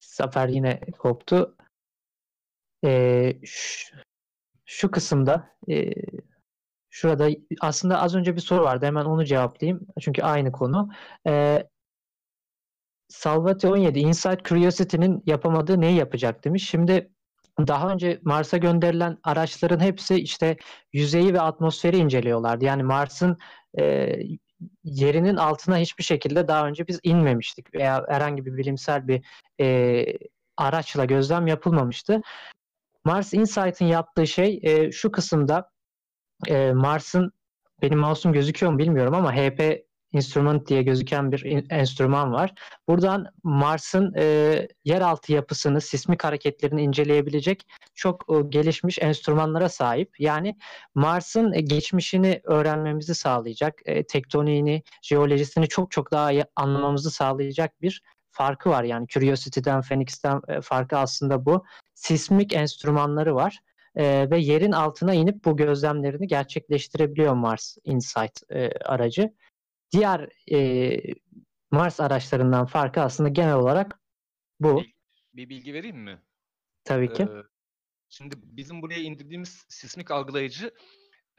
Zafer yine koptu. Ee, şu kısımda e, şurada aslında az önce bir soru vardı. Hemen onu cevaplayayım. Çünkü aynı konu. E, Salvati 17 Inside Curiosity'nin yapamadığı neyi yapacak demiş. Şimdi daha önce Mars'a gönderilen araçların hepsi işte yüzeyi ve atmosferi inceliyorlardı. Yani Mars'ın e, yerinin altına hiçbir şekilde daha önce biz inmemiştik veya herhangi bir bilimsel bir e, araçla gözlem yapılmamıştı. Mars Insight'ın yaptığı şey e, şu kısımda e, Mars'ın benim mouse'um gözüküyor mu bilmiyorum ama HP Instrument diye gözüken bir enstrüman var. Buradan Mars'ın e, yeraltı yapısını, sismik hareketlerini inceleyebilecek çok e, gelişmiş enstrümanlara sahip. Yani Mars'ın e, geçmişini öğrenmemizi sağlayacak, e, tektoniğini, jeolojisini çok çok daha iyi anlamamızı sağlayacak bir farkı var. Yani Curiosity'den, Phoenix'ten e, farkı aslında bu. Sismik enstrümanları var. E, ve yerin altına inip bu gözlemlerini gerçekleştirebiliyor Mars Insight e, aracı. Diğer e, Mars araçlarından farkı aslında genel olarak bu. Bir bilgi vereyim mi? Tabii ki. Ee, şimdi bizim buraya indirdiğimiz sismik algılayıcı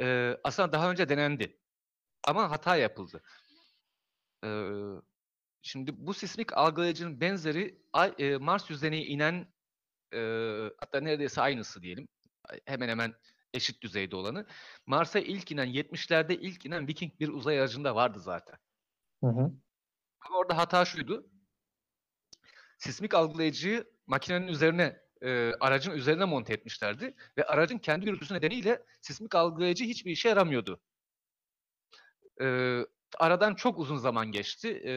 e, aslında daha önce denendi. Ama hata yapıldı. Ee, şimdi bu sismik algılayıcının benzeri Ay, e, Mars yüzeyine inen e, hatta neredeyse aynısı diyelim. Hemen hemen eşit düzeyde olanı. Mars'a ilk inen 70'lerde ilk inen Viking bir uzay aracında vardı zaten. Hı hı. Ama orada hata şuydu. Sismik algılayıcıyı makinenin üzerine, e, aracın üzerine monte etmişlerdi ve aracın kendi gürültüsü nedeniyle sismik algılayıcı hiçbir işe yaramıyordu. E, aradan çok uzun zaman geçti. E,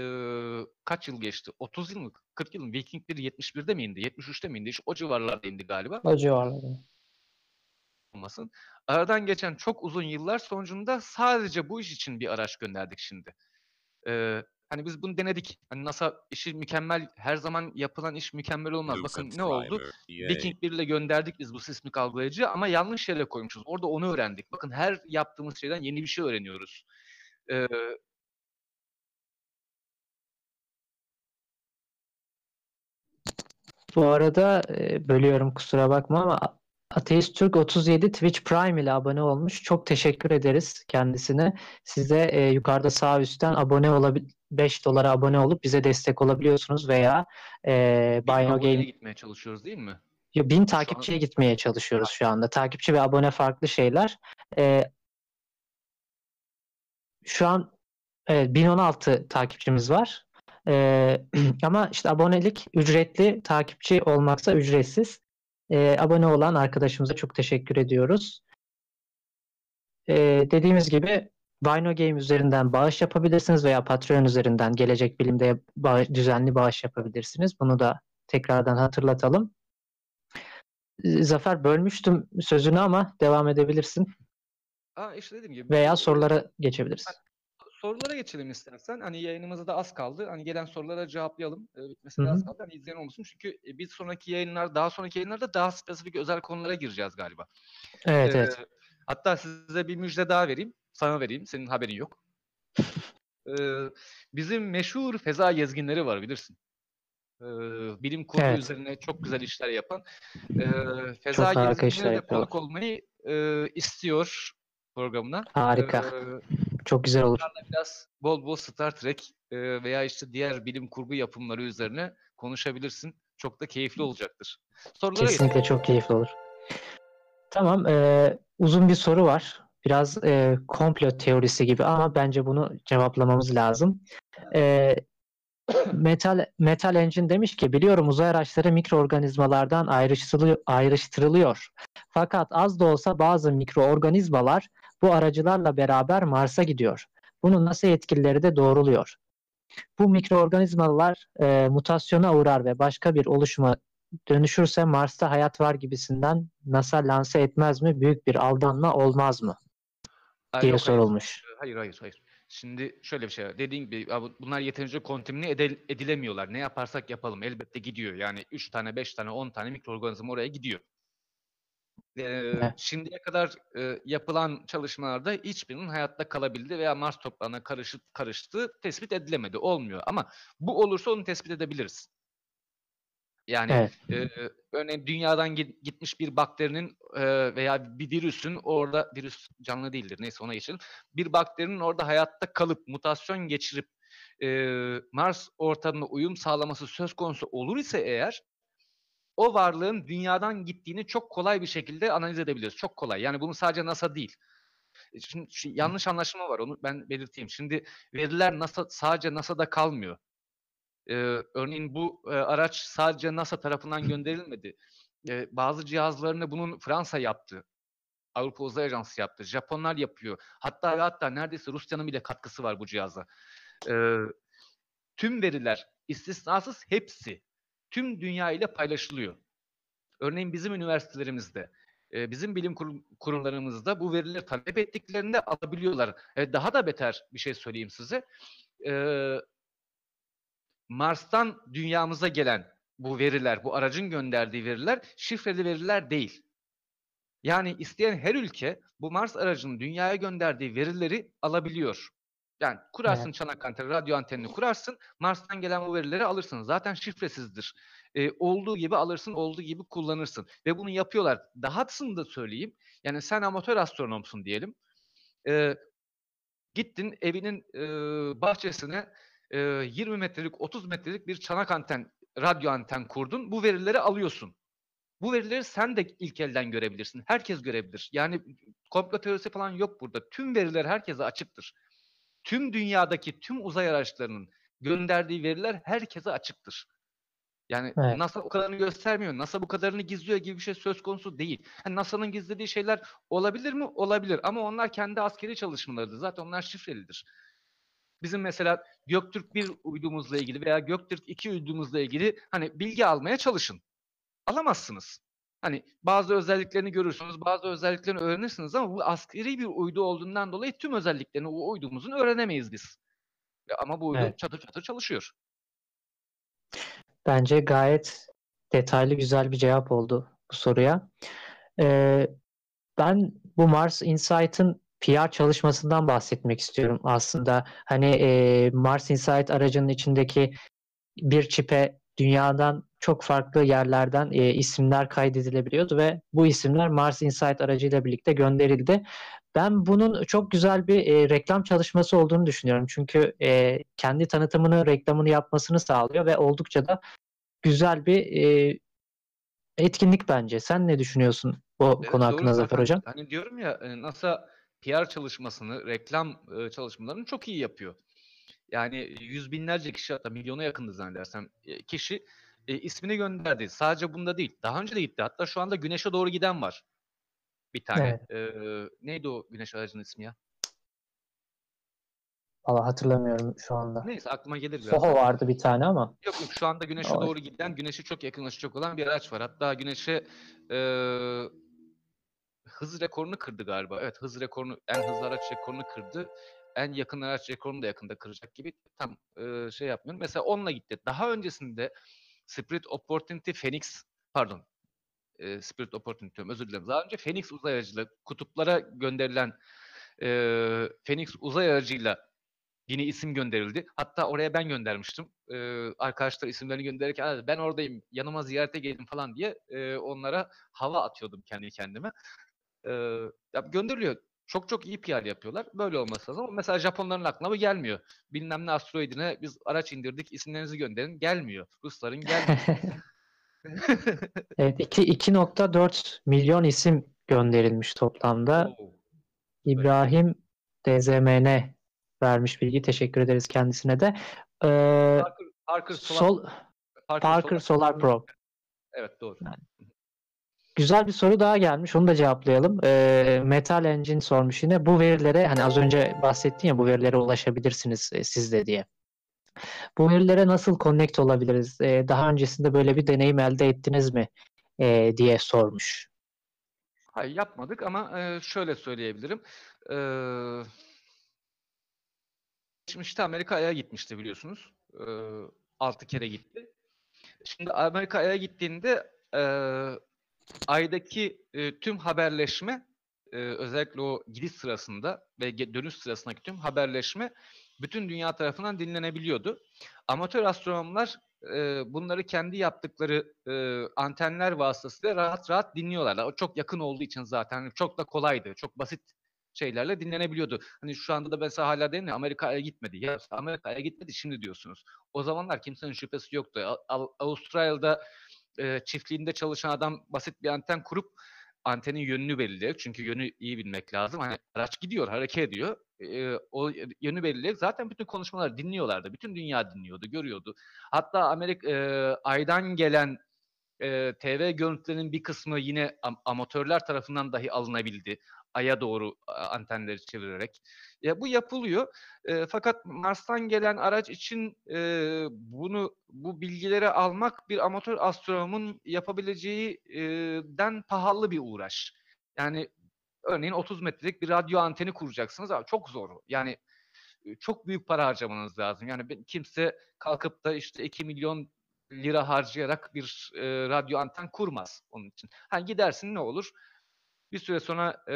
kaç yıl geçti? 30 yıl mı? 40 yıl mı? Viking 1 71'de mi indi? 73'te mi indi? İşte o civarlarda indi galiba. O civarlarda. Olmasın. Aradan geçen çok uzun yıllar sonucunda sadece bu iş için bir araç gönderdik şimdi. Ee, hani biz bunu denedik. Hani NASA işi mükemmel, her zaman yapılan iş mükemmel olmaz. Bakın ne oldu? Viking 1 ile gönderdik biz bu sismik algılayıcı ama yanlış yere koymuşuz. Orada onu öğrendik. Bakın her yaptığımız şeyden yeni bir şey öğreniyoruz. Ee, Bu arada bölüyorum kusura bakma ama Ateist Türk 37 Twitch Prime ile abone olmuş. Çok teşekkür ederiz kendisine. Size e, yukarıda sağ üstten abone olabil 5 dolara abone olup bize destek olabiliyorsunuz veya e, bin Bino Game gitmeye çalışıyoruz değil mi? Yo, bin takipçiye gitmeye çalışıyoruz şu anda. Takipçi ve abone farklı şeyler. E, şu an evet, 1016 takipçimiz var. E, ama işte abonelik ücretli, takipçi olmaksa ücretsiz. E, abone olan arkadaşımıza çok teşekkür ediyoruz. E, dediğimiz gibi Vino Game üzerinden bağış yapabilirsiniz veya Patreon üzerinden Gelecek Bilim'de bağış- düzenli bağış yapabilirsiniz. Bunu da tekrardan hatırlatalım. Zafer bölmüştüm sözünü ama devam edebilirsin Aa işte dediğim gibi. veya sorulara geçebiliriz. Sorulara geçelim istersen. Hani yayınımızda da az kaldı. Hani gelen sorulara cevaplayalım. Ee, bitmesine Hı hı. az kaldı. Hani izleyen olmasın. Çünkü e, biz sonraki yayınlar, daha sonraki yayınlarda daha spesifik özel konulara gireceğiz galiba. Evet Ee, evet. Hatta size bir müjde daha vereyim. Sana vereyim. Senin haberin yok. Ee, bizim meşhur feza gezginleri var bilirsin. Ee, bilim kurgu Evet. üzerine çok güzel işler yapan. Ee, feza Çok gezginleri de konuk olmayı e, istiyor programına. Harika. Ee, Çok güzel olur. biraz bol bol Star Trek e, veya işte diğer bilim kurgu yapımları üzerine konuşabilirsin. Çok da keyifli olacaktır. Sorulara geçelim. Kesinlikle çok keyifli olur. Tamam, e, uzun bir soru var. Biraz e, komplo teorisi gibi ama bence bunu cevaplamamız lazım. E, Metal Metal Engine demiş ki biliyorum uzay araçları mikroorganizmalardan ayrıştırılıyor. Fakat az da olsa bazı mikroorganizmalar bu aracılarla beraber Mars'a gidiyor. Bunun nasıl etkileri de doğruluyor. Bu mikroorganizmalar e, mutasyona uğrar ve başka bir oluşuma dönüşürse Mars'ta hayat var gibisinden NASA lanse etmez mi? Büyük bir aldanma olmaz mı? Aa, diye yok, hayır. sorulmuş. Hayır hayır hayır. Şimdi şöyle bir şey var. Dediğim gibi bunlar yeterince kontamine edil- edilemiyorlar. Ne yaparsak yapalım elbette gidiyor. Yani 3 tane, 5 tane, 10 tane mikroorganizma oraya gidiyor. Ee, Şimdiye kadar e, yapılan çalışmalarda hiçbirinin hayatta kalabildiği veya Mars toprağına karışıp karıştığı tespit edilemedi. Olmuyor. Ama bu olursa onu tespit edebiliriz. Yani Evet. e, örneğin dünyadan gi- gitmiş bir bakterinin e, veya bir virüsün orada virüs canlı değildir neyse ona geçelim. Bir bakterinin orada hayatta kalıp mutasyon geçirip e, Mars ortamına uyum sağlaması söz konusu olur ise eğer o varlığın dünyadan gittiğini çok kolay bir şekilde analiz edebiliriz. Çok kolay. Yani bunu sadece NASA değil. E, Şimdi şu yanlış anlaşılma var onu ben belirteyim. Şimdi veriler NASA sadece NASA'da kalmıyor. Ee, örneğin bu e, araç sadece NASA tarafından gönderilmedi. Ee, bazı cihazlarını bunun Fransa yaptı. Avrupa Uzay Ajansı yaptı. Japonlar yapıyor. Hatta ve hatta neredeyse Rusya'nın bile katkısı var bu cihaza. Ee, tüm veriler istisnasız hepsi tüm dünya ile paylaşılıyor. Örneğin bizim üniversitelerimizde, e, bizim bilim kurum- kurumlarımızda bu verileri talep ettiklerinde alabiliyorlar. E, daha da beter bir şey söyleyeyim size. Ee, Mars'tan dünyamıza gelen bu veriler, bu aracın gönderdiği veriler şifreli veriler değil. Yani isteyen her ülke bu Mars aracının dünyaya gönderdiği verileri alabiliyor. Yani kurarsın Evet. çanak anteni, radyo antenini kurarsın, Mars'tan gelen bu verileri alırsın. Zaten şifresizdir. Ee, olduğu gibi alırsın, olduğu gibi kullanırsın. Ve bunu yapıyorlar. Dahasını da söyleyeyim. Yani sen amatör astronomsun diyelim. Ee, gittin evinin e, bahçesine e, 20 metrelik, 30 metrelik bir çanak anten, radyo anten kurdun. Bu verileri alıyorsun. Bu verileri sen de ilk elden görebilirsin. Herkes görebilir. Yani komplo teorisi falan yok burada. Tüm veriler herkese açıktır. Tüm dünyadaki tüm uzay araçlarının gönderdiği veriler herkese açıktır. Yani Evet. NASA o kadarını göstermiyor. NASA bu kadarını gizliyor gibi bir şey söz konusu değil. Yani NASA'nın gizlediği şeyler olabilir mi? Olabilir. Ama onlar kendi askeri çalışmalarıdır. Zaten onlar şifrelidir. Bizim mesela Göktürk 1 uydumuzla ilgili veya Göktürk 2 uydumuzla ilgili hani bilgi almaya çalışın. Alamazsınız. Hani bazı özelliklerini görürsünüz, bazı özelliklerini öğrenirsiniz ama bu askeri bir uydu olduğundan dolayı tüm özelliklerini o uydumuzun öğrenemeyiz biz. Ama bu uydu Evet. çatır çatır çalışıyor. Bence gayet detaylı güzel bir cevap oldu bu soruya. Ee, ben bu Mars Insight'ın PR çalışmasından bahsetmek istiyorum aslında. Hani e, Mars Insight aracının içindeki bir çipe dünyadan çok farklı yerlerden e, isimler kaydedilebiliyordu ve bu isimler Mars Insight aracıyla birlikte gönderildi. Ben bunun çok güzel bir e, reklam çalışması olduğunu düşünüyorum. Çünkü e, kendi tanıtımını, reklamını yapmasını sağlıyor ve oldukça da güzel bir e, etkinlik bence. Sen ne düşünüyorsun bu Evet, konu hakkında Zafer Zaten Hocam? Hani diyorum ya e, NASA PR çalışmasını, reklam e, çalışmalarını çok iyi yapıyor. Yani yüz binlerce kişi hatta milyona yakındı zannedersem e, kişi e, ismini gönderdi. Sadece bunda değil. Daha önce de gitti. Hatta şu anda Güneş'e doğru giden var. Bir tane. E, neydi o Güneş aracının ismi ya? Valla hatırlamıyorum şu anda. Neyse aklıma gelir biraz. Soho vardı bir tane ama. Yok yok şu anda Güneş'e Doğru. doğru giden, Güneş'e çok yakınlaşacak olan bir araç var. Hatta Güneş'e e, hız rekorunu kırdı galiba. Evet hız rekorunu, en hızlı araç rekorunu kırdı. En yakın araç rekorunu da yakında kıracak gibi tam e, şey yapmıyorum. Mesela onunla gitti. Daha öncesinde Spirit Opportunity Phoenix, pardon e, Spirit Opportunity özür dilerim. Daha önce Phoenix uzay aracıyla kutuplara gönderilen e, Phoenix uzay aracıyla yeni isim gönderildi. Hatta oraya ben göndermiştim. Ee, arkadaşlar isimlerini gönderirken "Aa, ben oradayım yanıma ziyarete gelin falan diye e, onlara hava atıyordum kendi kendime. Ya gönderiliyor. Çok çok iyi PR yapıyorlar. Böyle olması lazım. Ama mesela Japonların aklına bu gelmiyor. Bilmem ne asteroidine biz araç indirdik isimlerinizi gönderin. Gelmiyor. Rusların gelmiyor. Evet, iki- 2.4 milyon isim gönderilmiş toplamda. Oo. İbrahim DZMN vermiş bilgi. Teşekkür ederiz kendisine de. Ee, Parker, Parker, Solar, Sol, Parker Parker Solar Pro. Evet doğru. Güzel bir soru daha gelmiş. Onu da cevaplayalım. Ee, Metal Engine sormuş yine. Bu verilere hani az önce bahsettin ya bu verilere ulaşabilirsiniz e, siz de diye. Bu verilere nasıl connect olabiliriz? Ee, daha öncesinde böyle bir deneyim elde ettiniz mi? Ee, diye sormuş. Hayır yapmadık ama e, şöyle söyleyebilirim. E, geçmişte Amerika Ay'a gitmişti biliyorsunuz. E, 6 kere gitti. Şimdi Amerika Ay'a gittiğinde e, Ay'daki e, tüm haberleşme e, özellikle o gidiş sırasında ve dönüş sırasındaki tüm haberleşme bütün dünya tarafından dinlenebiliyordu. Amatör astronomlar e, bunları kendi yaptıkları e, antenler vasıtasıyla rahat rahat dinliyorlar. O çok yakın olduğu için zaten çok da kolaydı. Çok basit şeylerle dinlenebiliyordu. Hani şu anda da mesela hala değil mi Amerika'ya gitmedi. Ya Amerika'ya gitmedi şimdi diyorsunuz. O zamanlar kimsenin şüphesi yoktu. Avustralya'da e, çiftliğinde çalışan adam basit bir anten kurup antenin yönünü belirleyecek. Çünkü yönü iyi bilmek lazım. Hani araç gidiyor, hareket ediyor. E, o yönü belirleyecek. Zaten bütün konuşmaları dinliyorlardı. Bütün dünya dinliyordu, görüyordu. Hatta Amerika e, aydan gelen e, TV görüntülerinin bir kısmı yine am- amatörler tarafından dahi alınabildi. Ay'a doğru antenleri çevirerek. Ya bu yapılıyor. E, fakat Mars'tan gelen araç için e, bunu bu bilgileri almak bir amatör astronomun yapabileceğinden pahalı bir uğraş. Yani örneğin 30 metrelik bir radyo anteni kuracaksınız ama çok zor. Yani çok büyük para harcamanız lazım. Yani kimse kalkıp da işte 2 milyon lira harcayarak bir e, radyo anten kurmaz onun için. Ha gidersin ne olur? Bir süre sonra e,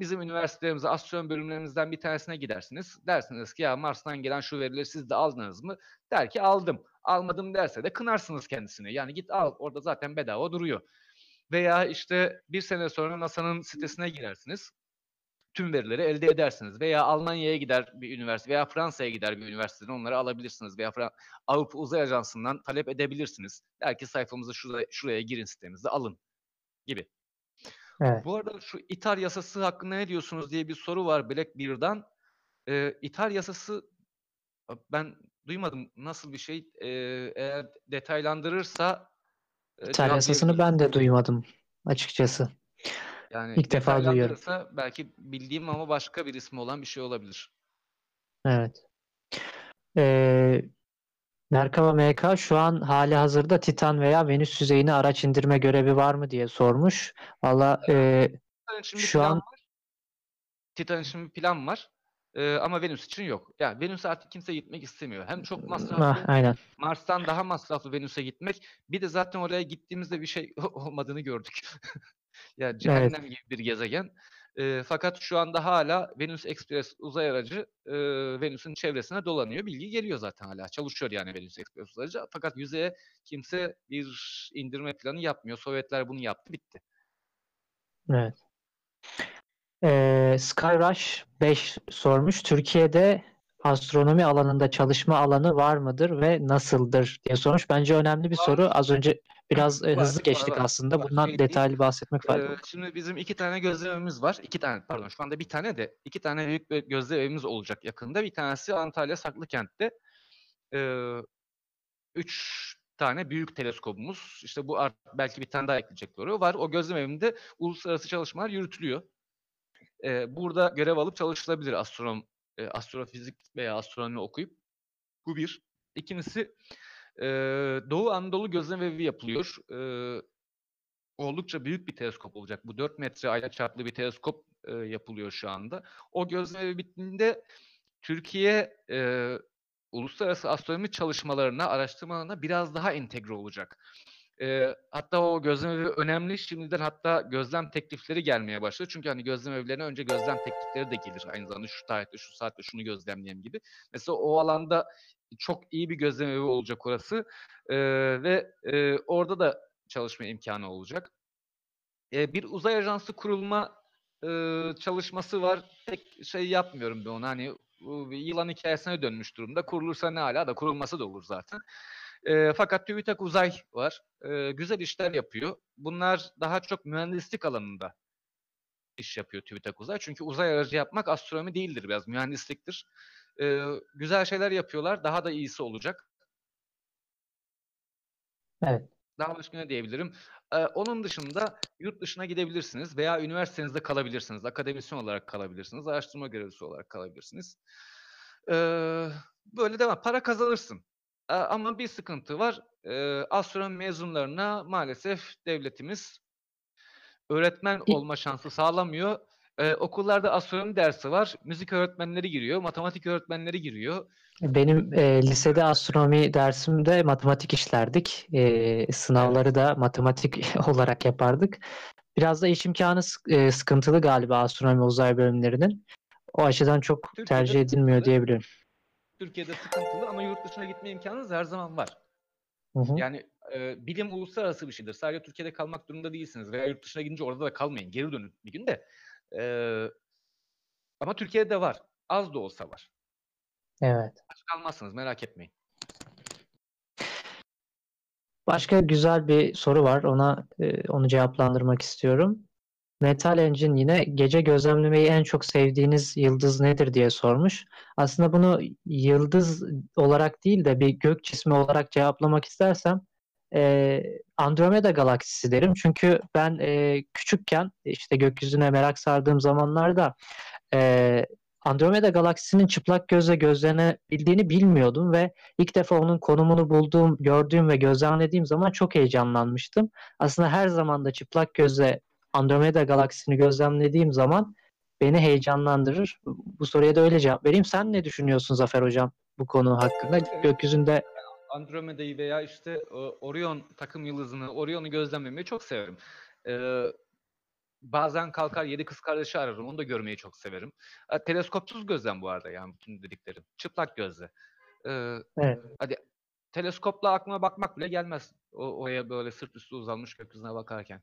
bizim üniversitelerimize, astronomi bölümlerimizden bir tanesine gidersiniz. Dersiniz ki ya Mars'tan gelen şu verileri siz de aldınız mı? Der ki aldım. Almadım derse de kınarsınız kendisini. Yani git al orada zaten bedava duruyor. Veya işte bir sene sonra NASA'nın sitesine girersiniz. Tüm verileri elde edersiniz. Veya Almanya'ya gider bir üniversite veya Fransa'ya gider bir üniversiteden onları alabilirsiniz. Veya Fra Avrupa Uzay Ajansı'ndan talep edebilirsiniz. Der ki sayfamızı şuraya, şuraya girin sitemize alın gibi. Evet. Bu arada şu ithal yasası hakkında ne diyorsunuz diye bir soru var Blackbeard'dan. Ee, ithal yasası ben duymadım nasıl bir şey. Ee, eğer detaylandırırsa e, İthal yasasını ben de duymadım açıkçası. Yani İlk defa duyuyorum. Belki bildiğim ama başka bir ismi olan bir şey olabilir. Evet. Ee, Merkava MK şu an hali hazırda Titan veya Venüs yüzeyine araç indirme görevi var mı diye sormuş. Valla e, şu an var. Titan için bir plan var. Ee, ama Venüs için yok. Yani Venüs artık kimse gitmek istemiyor. Hem çok masraflı. Ah, aynen. Mars'tan daha masraflı Venüs'e gitmek. Bir de zaten oraya gittiğimizde bir şey olmadığını gördük. yani cehennem evet. gibi bir gezegen. E, fakat şu anda hala Venüs Express uzay aracı e, Venüs'ün çevresine dolanıyor. Bilgi geliyor zaten hala. Çalışıyor yani Venüs Express uzay aracı. Fakat yüzeye kimse bir indirme planı yapmıyor. Sovyetler bunu yaptı, bitti. Evet. Ee, Skyrush 5 sormuş. Türkiye'de astronomi alanında çalışma alanı var mıdır ve nasıldır diye sormuş. Bence önemli bir soru. Az önce biraz var, hızlı geçtik var, aslında. Var, Bundan şey detaylı değil. bahsetmek faydalı. Ee, şimdi bizim iki tane gözlemimiz var. İki tane pardon şu anda bir tane de iki tane büyük gözlemimiz olacak yakında. Bir tanesi Antalya Saklıkent'te. Ee, üç tane büyük teleskopumuz. İşte bu art, belki bir tane daha ekleyecekler var. O gözlem evinde uluslararası çalışmalar yürütülüyor. Ee, burada görev alıp çalışılabilir astronom e, astrofizik veya astronomi okuyup. Bu bir. İkincisi e, Doğu Anadolu Gözlem Evi yapılıyor. E, oldukça büyük bir teleskop olacak. Bu 4 metre ayla çaplı bir teleskop e, yapılıyor şu anda. O gözlem bittiğinde Türkiye e, uluslararası astronomi çalışmalarına, araştırmalarına biraz daha entegre olacak. E, hatta o gözlem evi önemli. Şimdiden hatta gözlem teklifleri gelmeye başladı. Çünkü hani gözlem evlerine önce gözlem teklifleri de gelir. Aynı zamanda şu tarihte, şu saatte şunu gözlemleyelim gibi. Mesela o alanda çok iyi bir gözlem evi olacak orası. E, ve e, orada da çalışma imkanı olacak. E, bir uzay ajansı kurulma e, çalışması var. Tek şey yapmıyorum ben ona. Hani yılan hikayesine dönmüş durumda. Kurulursa ne hala da kurulması da olur zaten. E, fakat TÜBİTAK Uzay var. E, güzel işler yapıyor. Bunlar daha çok mühendislik alanında iş yapıyor TÜBİTAK Uzay. Çünkü uzay aracı yapmak astronomi değildir biraz mühendisliktir. E, güzel şeyler yapıyorlar. Daha da iyisi olacak. Evet. Daha başka ne diyebilirim? Ee, onun dışında yurt dışına gidebilirsiniz veya üniversitenizde kalabilirsiniz. Akademisyen olarak kalabilirsiniz. Araştırma görevlisi olarak kalabilirsiniz. Ee, böyle devam. Para kazanırsın. Ee, ama bir sıkıntı var. Ee, astronomi mezunlarına maalesef devletimiz öğretmen olma şansı sağlamıyor. Ee, okullarda astronomi dersi var. Müzik öğretmenleri giriyor, matematik öğretmenleri giriyor. Benim e, lisede astronomi dersimde matematik işlerdik. E, sınavları da matematik olarak yapardık. Biraz da iş imkanı e, sıkıntılı galiba astronomi uzay bölümlerinin. O açıdan çok Türkiye'de tercih edilmiyor diyebilirim. Türkiye'de sıkıntılı ama yurt dışına gitme imkanınız her zaman var. Hı hı. Yani e, bilim uluslararası bir şeydir. Sadece Türkiye'de kalmak durumunda değilsiniz. Veya yurt dışına gidince orada da kalmayın. Geri dönün bir gün de. E, ama Türkiye'de de var. Az da olsa var. Evet. Aç kalmazsınız merak etmeyin. Başka güzel bir soru var. Ona e, onu cevaplandırmak istiyorum. Metal Engine yine gece gözlemlemeyi en çok sevdiğiniz yıldız nedir diye sormuş. Aslında bunu yıldız olarak değil de bir gök cismi olarak cevaplamak istersem e, Andromeda galaksisi derim. Çünkü ben e, küçükken işte gökyüzüne merak sardığım zamanlarda e, Andromeda galaksisinin çıplak gözle gözlenebildiğini bilmiyordum ve ilk defa onun konumunu bulduğum, gördüğüm ve gözlemlediğim zaman çok heyecanlanmıştım. Aslında her zaman da çıplak gözle Andromeda galaksisini gözlemlediğim zaman beni heyecanlandırır. Bu soruya da öyle cevap vereyim. Sen ne düşünüyorsun Zafer Hocam bu konu hakkında? Gökyüzünde Andromeda'yı veya işte e, Orion takım yıldızını, Orion'u gözlemlemeyi çok severim. Ee, bazen kalkar yedi kız kardeşi ararım. Onu da görmeyi çok severim. E, teleskopsuz gözlem bu arada yani bütün dediklerim. Çıplak gözle. Ee, evet. Hadi teleskopla aklıma bakmak bile gelmez. O, oraya böyle sırt üstü uzanmış gökyüzüne bakarken.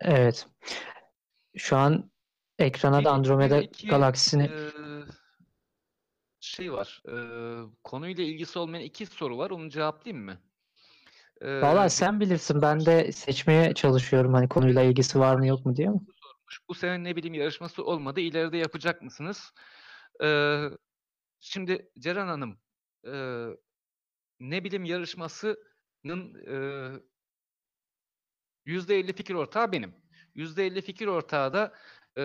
Evet. Şu an ekrana da Andromeda galaksisini e, şey var. E, konuyla ilgisi olmayan iki soru var. Onu cevaplayayım mı? E, Valla sen bilirsin. Ben de seçmeye çalışıyorum hani konuyla ilgisi var mı yok mu diye mi? sormuş. Bu sene ne bileyim yarışması olmadı. İleride yapacak mısınız? E, şimdi Ceren Hanım e, ne bileyim yarışmasının e, %50 fikir ortağı benim. %50 fikir ortağı da e,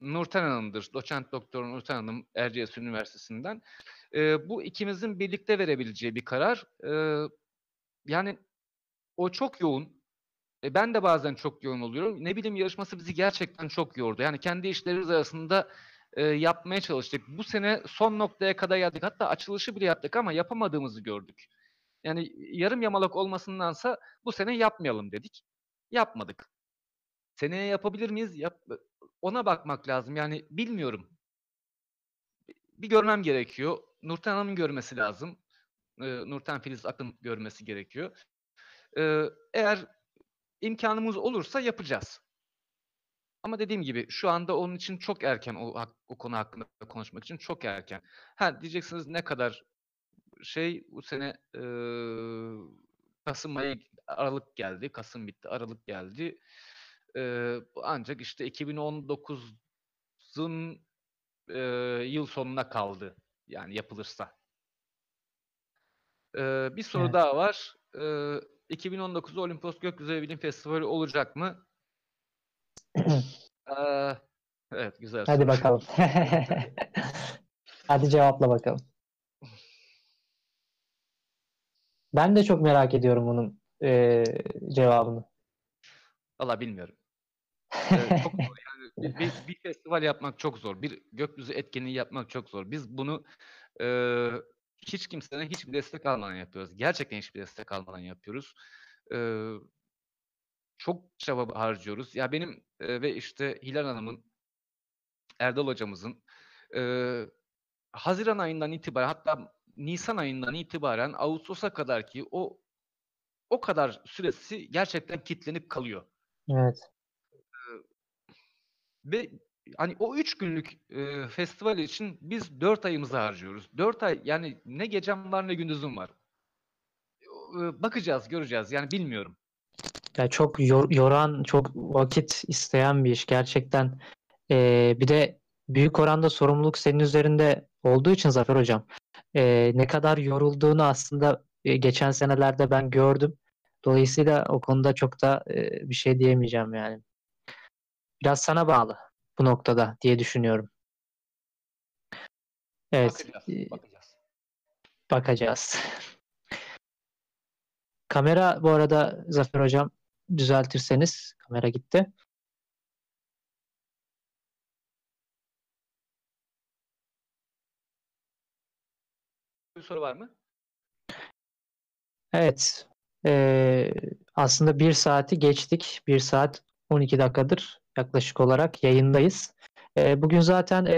Nurten Hanım'dır. Doçent Doktor Nurten Hanım Erciyes Üniversitesi'nden. E, bu ikimizin birlikte verebileceği bir karar. E, yani o çok yoğun. E, ben de bazen çok yoğun oluyorum. Ne bileyim yarışması bizi gerçekten çok yordu. Yani kendi işlerimiz arasında e, yapmaya çalıştık. Bu sene son noktaya kadar geldik. Hatta açılışı bile yaptık ama yapamadığımızı gördük. Yani yarım yamalak olmasındansa bu sene yapmayalım dedik. Yapmadık. Seneye yapabilir miyiz? Yap ona bakmak lazım. Yani bilmiyorum. Bir görmem gerekiyor. Nurten Hanım'ın görmesi lazım. Ee, Nurten Filiz Akın görmesi gerekiyor. Ee, eğer imkanımız olursa yapacağız. Ama dediğim gibi şu anda onun için çok erken o, o konu hakkında konuşmak için çok erken. Ha diyeceksiniz ne kadar şey bu sene e, Kasım ayı Aralık geldi. Kasım bitti. Aralık geldi. E, ancak işte 2019'un e, yıl sonuna kaldı. Yani yapılırsa. E, bir soru evet. daha var. E, 2019 Olimpos Gökyüzü Bilim Festivali olacak mı? e, evet güzel Hadi soru. bakalım. Hadi cevapla bakalım. Ben de çok merak ediyorum bunun e, cevabını. Valla bilmiyorum. Ee, çok zor yani. Bir, bir, bir festival yapmak çok zor. Bir gökyüzü etkinliği yapmak çok zor. Biz bunu e, hiç kimseden hiçbir destek almadan yapıyoruz. Gerçekten hiçbir destek almadan yapıyoruz. E, çok çaba harcıyoruz. Ya benim e, ve işte Hilal Hanım'ın, Erdal hocamızın e, Haziran ayından itibaren hatta Nisan ayından itibaren Ağustos'a kadar ki o o kadar süresi gerçekten kitlenip kalıyor. Evet. Ve hani o üç günlük e, festival için biz dört ayımızı harcıyoruz. Dört ay yani ne gecem var ne gündüzüm var. E, bakacağız, göreceğiz. Yani bilmiyorum. Ya çok yor, yoran, çok vakit isteyen bir iş gerçekten. Ee, bir de büyük oranda sorumluluk senin üzerinde olduğu için Zafer Hocam e, ne kadar yorulduğunu aslında e, geçen senelerde ben gördüm. Dolayısıyla o konuda çok da e, bir şey diyemeyeceğim yani. Biraz sana bağlı bu noktada diye düşünüyorum. Evet. Bakacağız. bakacağız. Bakacağız. Kamera bu arada Zafer Hocam düzeltirseniz kamera gitti. Bir soru var mı? Evet. Ee, aslında bir saati geçtik. Bir saat 12 dakikadır yaklaşık olarak yayındayız. Ee, bugün zaten e,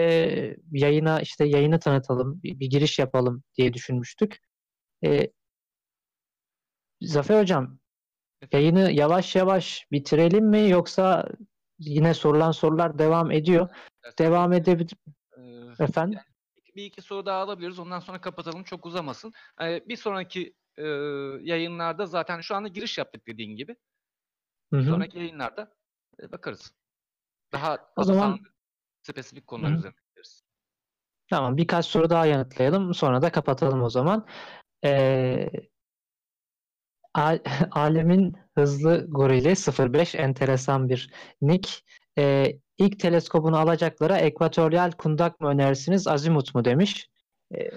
yayına işte yayını tanıtalım, bir, bir giriş yapalım diye düşünmüştük. Ee, Zafer Hocam, yayını yavaş yavaş bitirelim mi yoksa yine sorulan sorular devam ediyor. Devam edebilir. Ee, Efendim? bir iki soru daha alabiliriz. Ondan sonra kapatalım. Çok uzamasın. Ee, bir sonraki e, yayınlarda zaten şu anda giriş yaptık dediğin gibi. Hı Bir hı. sonraki yayınlarda e, bakarız. Daha O zaman- spesifik konular Hı üzerine gideriz. Tamam, birkaç soru daha yanıtlayalım. Sonra da kapatalım o zaman. Ee, Al- Alemin Hızlı Gorili 05 enteresan bir nick. Ee, ilk teleskobunu alacaklara ekvatoryal kundak mı önerirsiniz, azimut mu demiş. Ee,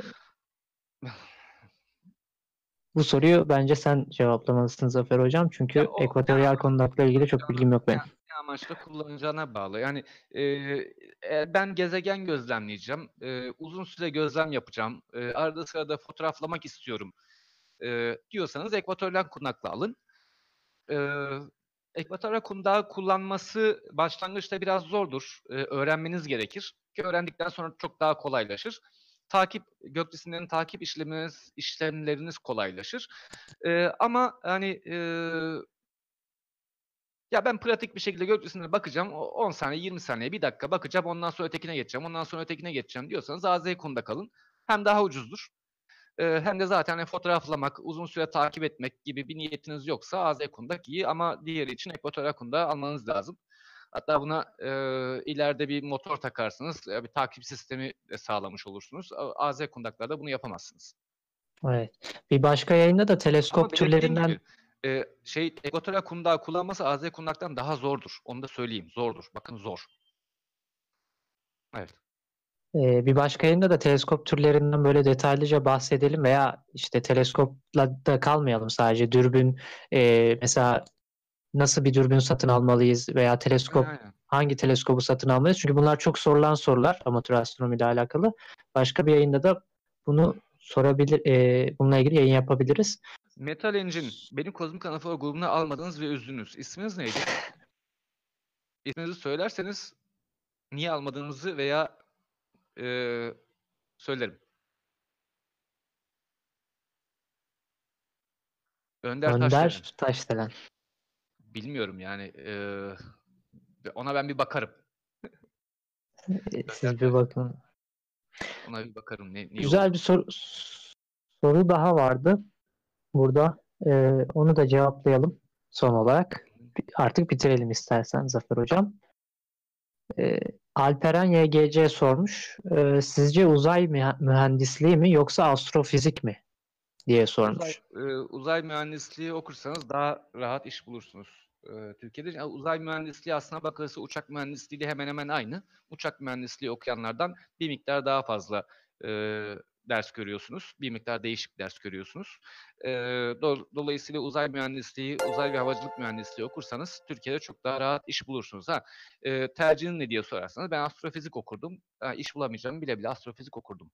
bu soruyu bence sen cevaplamalısın Zafer Hocam. Çünkü Ya o- ekvatoryal kundakla ilgili çok bilgim yok benim. Amaçla kullanacağına bağlı. Yani e, ben gezegen gözlemleyeceğim. e, uzun süre gözlem yapacağım. e, arada sırada fotoğraflamak istiyorum. e, diyorsanız ekvatoryal kundakla alın. E, ekvatoryal kundağı kullanması başlangıçta biraz zordur. E, öğrenmeniz gerekir. Ki öğrendikten sonra çok daha kolaylaşır. Takip gök cisimlerinin takip işleminiz işlemleriniz kolaylaşır. E, ama hani e, ya ben pratik bir şekilde gök cisimlerine bakacağım. o 10 saniye, 20 saniye, bir dakika bakacağım. Ondan sonra ötekine geçeceğim. Ondan sonra ötekine geçeceğim diyorsanız AZ konuda kalın. Hem daha ucuzdur. Ee, hem de zaten hani fotoğraflamak, uzun süre takip etmek gibi bir niyetiniz yoksa AZ kundak iyi ama diğeri için ekvatoryal kundağı almanız lazım. Hatta buna e, ileride bir motor takarsınız, e, bir takip sistemi sağlamış olursunuz. AZ kundaklarda bunu yapamazsınız. Evet. Bir başka yayında da teleskop türlerinden gibi, e, şey ekvatoryal kundağı kullanması AZ kundaktan daha zordur. Onu da söyleyeyim. Zordur. Bakın zor. Evet. Ee, bir başka yayında da teleskop türlerinden böyle detaylıca bahsedelim veya işte teleskopla da kalmayalım sadece dürbün e, mesela nasıl bir dürbün satın almalıyız veya teleskop Aynen. hangi teleskobu satın almalıyız? Çünkü bunlar çok sorulan sorular amatör astronomi ile alakalı. Başka bir yayında da bunu sorabilir, e, bununla ilgili yayın yapabiliriz. Metal Engine. Beni Kozmik Anafor grubuna almadınız ve üzdünüz. İsminiz neydi? İsminizi söylerseniz niye almadığınızı veya eee, söylerim. Önder, Önder Taşdelen. Taşdelen. Bilmiyorum yani. eee, ona ben bir bakarım. E, Siz bir bakın. Ona bir bakarım. Ne, niye Güzel oldu? bir soru, soru daha vardı burada. E, onu da cevaplayalım son olarak. Artık bitirelim istersen Zafer Hocam. Ee, Alperen YGC sormuş. Ee, sizce uzay mühe- mühendisliği mi yoksa astrofizik mi diye Uzay, sormuş. e, uzay mühendisliği okursanız daha rahat iş bulursunuz e, Türkiye'de. Yani uzay mühendisliği aslına bakılırsa uçak mühendisliği de hemen hemen aynı. Uçak mühendisliği okuyanlardan bir miktar daha fazla e, ders görüyorsunuz. Bir miktar değişik ders görüyorsunuz. E, do- dolayısıyla uzay mühendisliği, uzay ve havacılık mühendisliği okursanız Türkiye'de çok daha rahat iş bulursunuz. Ha, e, tercihin ne diye sorarsanız ben astrofizik okurdum. Ha, iş bulamayacağımı bile bile astrofizik okurdum.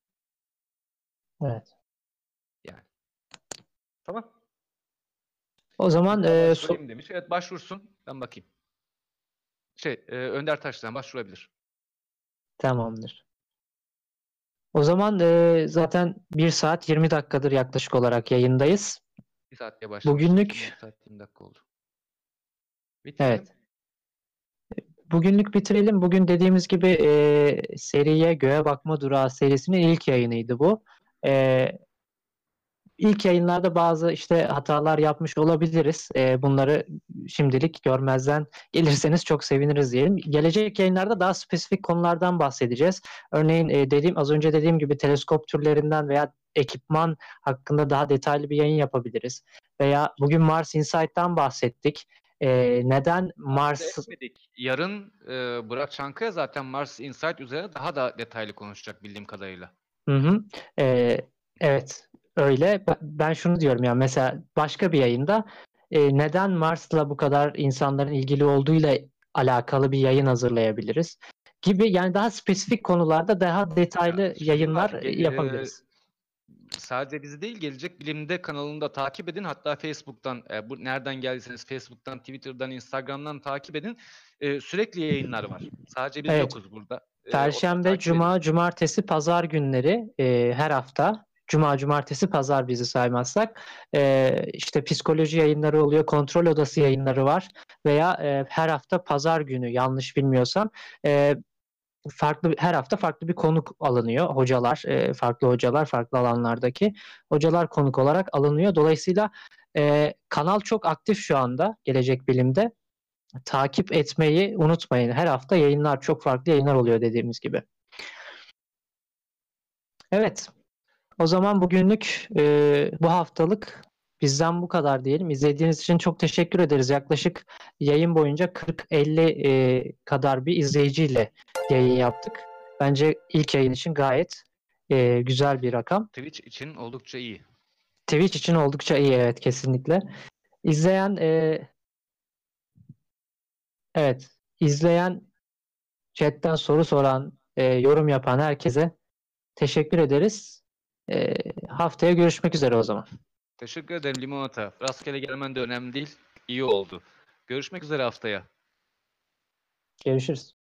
Evet. Tamam. O zaman e, so- demiş. Evet başvursun. Ben bakayım. Şey, e, Önder Taş'tan başvurabilir. tamamdır. O zaman e, zaten 1 saat 20 dakikadır yaklaşık olarak yayındayız. Bir saat diye başlamıştık. Bugünlük- Şimdi bir saat 20 dakika oldu. Bitirelim. Evet. Bugünlük bitirelim. Bugün dediğimiz gibi e, seriye Göğe Bakma Durağı serisinin ilk yayınıydı bu. E, ilk yayınlarda bazı işte hatalar yapmış olabiliriz. E, bunları şimdilik görmezden gelirseniz çok seviniriz diyelim. Gelecek yayınlarda daha spesifik konulardan bahsedeceğiz. Örneğin e, dediğim az önce dediğim gibi teleskop türlerinden veya ekipman hakkında daha detaylı bir yayın yapabiliriz. Veya bugün Mars Insight'tan bahsettik. E, neden Mars Etmedik. Yarın e, Burak Çankaya zaten Mars Insight üzerine daha da detaylı konuşacak bildiğim kadarıyla. Hı hı. Ee, evet öyle. Ben- şunu diyorum ya mesela başka bir yayında e, neden Mars'la bu kadar insanların ilgili olduğuyla alakalı bir yayın hazırlayabiliriz gibi yani daha spesifik konularda daha detaylı Ya, şimdi yayınlar var, e, e, yapabiliriz. Sadece bizi değil Gelecek Bilim'de kanalını da takip edin. Hatta Facebook'tan e, bu nereden geldiyseniz Facebook'tan, Twitter'dan, Instagram'dan takip edin. E, sürekli yayınlar var. Sadece biz Evet. yokuz burada. E, Perşembe, edin. Cuma, Cumartesi, Pazar günleri e, her hafta Cuma, cumartesi, pazar bizi saymazsak. E, işte psikoloji yayınları oluyor, kontrol odası yayınları var veya e, her hafta pazar günü yanlış bilmiyorsam e, farklı her hafta farklı bir konuk alınıyor. Hocalar, e, farklı hocalar, farklı alanlardaki hocalar konuk olarak alınıyor. Dolayısıyla e, kanal çok aktif şu anda Gelecek Bilim'de. Takip etmeyi unutmayın. Her hafta yayınlar, çok farklı yayınlar oluyor dediğimiz gibi. Evet. O zaman bugünlük e, bu haftalık bizden bu kadar diyelim. İzlediğiniz için çok teşekkür ederiz. Yaklaşık yayın boyunca 40-50 e, kadar bir izleyiciyle yayın yaptık. Bence ilk yayın için gayet e, güzel bir rakam. Twitch için oldukça iyi. Twitch için oldukça iyi evet kesinlikle. İzleyen e, evet izleyen chatten soru soran e, yorum yapan herkese teşekkür ederiz. E, haftaya görüşmek üzere o zaman. Teşekkür ederim Limonata. Rastgele gelmen de önemli değil. İyi oldu. Görüşmek üzere haftaya. Görüşürüz.